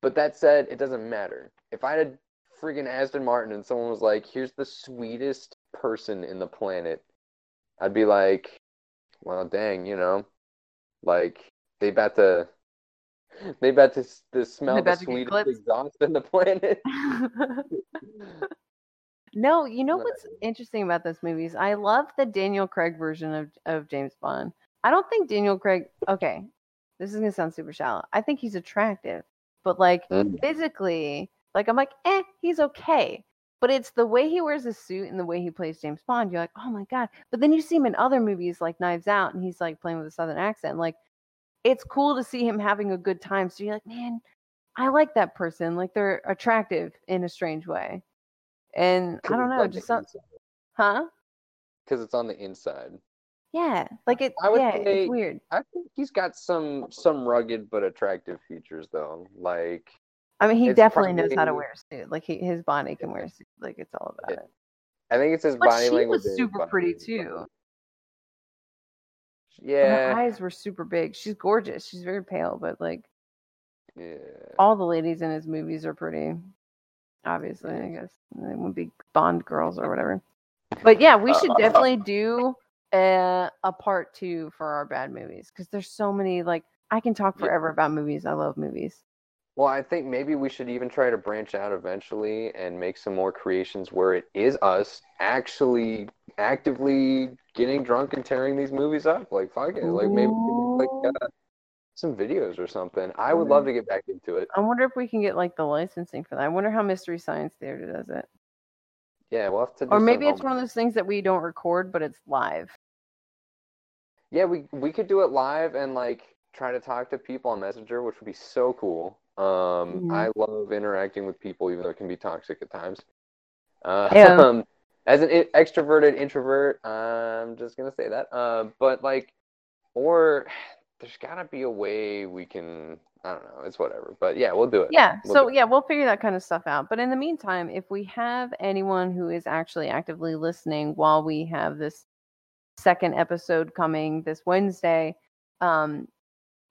but that said, it doesn't matter. If I had a freaking Aston Martin and someone was like, "Here's the sweetest person in the planet," I'd be like, "Well, dang, you know, like they about to, they about to, to smell the sweetest exhaust in the planet." no, you know what's interesting about this movie is I love the Daniel Craig version of, of James Bond. I don't think Daniel Craig okay, this is gonna sound super shallow. I think he's attractive, but like Mm. physically, like I'm like, eh, he's okay. But it's the way he wears a suit and the way he plays James Bond. You're like, oh my god. But then you see him in other movies like Knives Out, and he's like playing with a southern accent. Like, it's cool to see him having a good time. So you're like, man, I like that person. Like they're attractive in a strange way. And I don't know, just some, huh? because it's on the inside. Yeah, like it. I would yeah, say- it's weird. I think he's got some some rugged but attractive features though. Like I mean, he definitely knows how to wear a suit. Like he, his body can wear a suit. Like it's all about it. I think it's his But body she language. was and his super pretty too. Her Yeah, eyes were super big. She's gorgeous. She's very pale, but like yeah. all the ladies in his movies are pretty. Obviously, I guess they wouldn't be Bond girls or whatever. But yeah, we should definitely do a, a part two for our bad movies because there's so many. Like I can talk forever about movies. I love movies. Well, I think maybe we should even try to branch out eventually and make some more creations where it is us actually actively getting drunk and tearing these movies up. Like fuck it. Like maybe we can make, like uh, some videos or something. I would love to get back into it. I wonder if we can get like the licensing for that. I wonder how Mystery Science Theater does it. Yeah, we'll have to. Do Or maybe it's homework. one of those things that we don't record, but it's live. Yeah, we we could do it live and like try to talk to people on Messenger, which would be so cool. Um, Mhm. I love interacting with people, even though it can be toxic at times. Uh, Yeah. um, as an extroverted introvert, I'm just gonna say that. Uh, but like, or there's gotta be a way we can. I don't know. It's whatever. But yeah, we'll do it. Yeah. We'll So it. yeah, we'll figure that kind of stuff out. But in the meantime, if we have anyone who is actually actively listening while we have this second episode coming this Wednesday, um,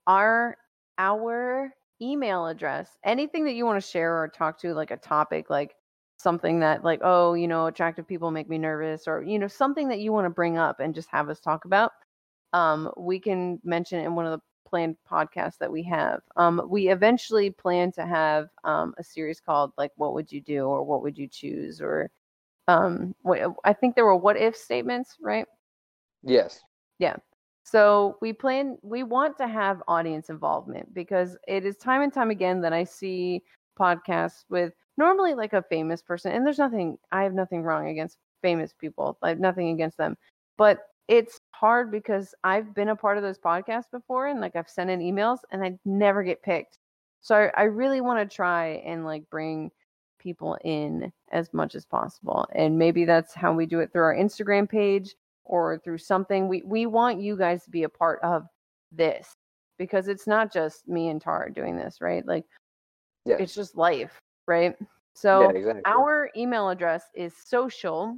our our email address, anything that you want to share or talk to, like a topic, like something that like, oh, you know, attractive people make me nervous, or you know, something that you want to bring up and just have us talk about. Um, we can mention in one of the planned podcasts that we have. Um, we eventually plan to have um, a series called like "What Would You Do" or "What Would You Choose" or um, what, I think there were "What If" statements, right? Yes. Yeah. So we plan, we want to have audience involvement because it is time and time again that I see podcasts with normally like a famous person, and there's nothing, I have nothing wrong against famous people. I have nothing against them, but it's hard because I've been a part of those podcasts before, and like I've sent in emails, and I never get picked. So I, I really want to try and like bring people in as much as possible, and maybe that's how we do it through our Instagram page or through something. We we want you guys to be a part of this because it's not just me and Tara doing this, right? Like Yes. it's just life, right? So yeah, exactly. our email address is social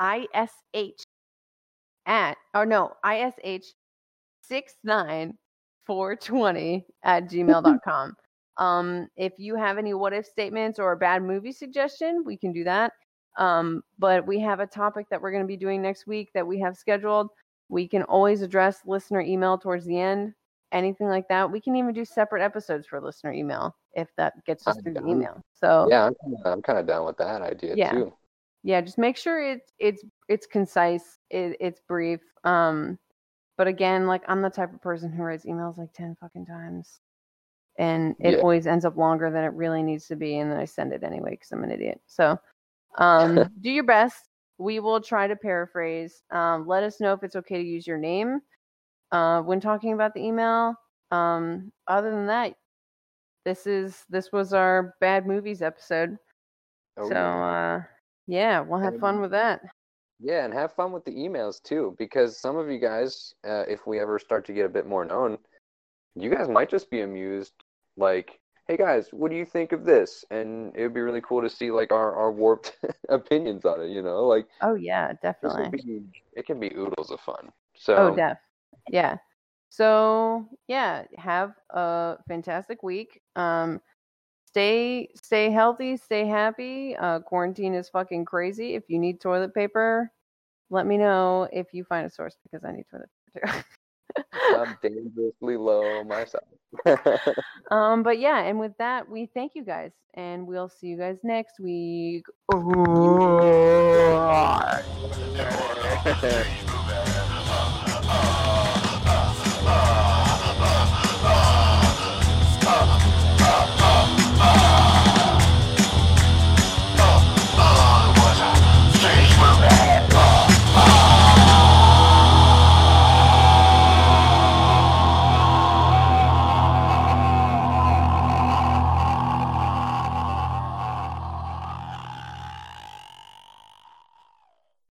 ish at or no ish six nine four twenty at gmail.com. um, if you have any what if statements or a bad movie suggestion, we can do that. Um, but we have a topic that we're going to be doing next week that we have scheduled. We can always address listener email towards the end, anything like that. We can even do separate episodes for listener email if that gets us I'm through the email. So yeah, I'm I'm kind of down with that idea Yeah. too. Yeah just make sure it's it's it's concise it, it's brief um but again like i'm the type of person who writes emails like 10 fucking times and it Yeah. always ends up longer than it really needs to be and then i send it anyway because i'm an idiot so um do your best we will try to paraphrase um let us know if it's okay to use your name uh when talking about the email um other than that this is this was our bad movies episode Oh, so yeah. uh yeah, we'll have fun with that. Yeah, and have fun with the emails too, because some of you guys, uh, if we ever start to get a bit more known, you guys might just be amused. Like, hey guys, what do you think of this? And it would be really cool to see like our, our warped opinions on it. You know, like Oh yeah, definitely. be it can be oodles of fun. So Oh def. Yeah. So yeah, have a fantastic week. Um stay stay healthy, stay happy. Uh quarantine is fucking crazy. If you need toilet paper, let me know if you find a source because I need toilet paper too. I'm dangerously low myself. um but yeah, and with that, we thank you guys and we'll see you guys next week.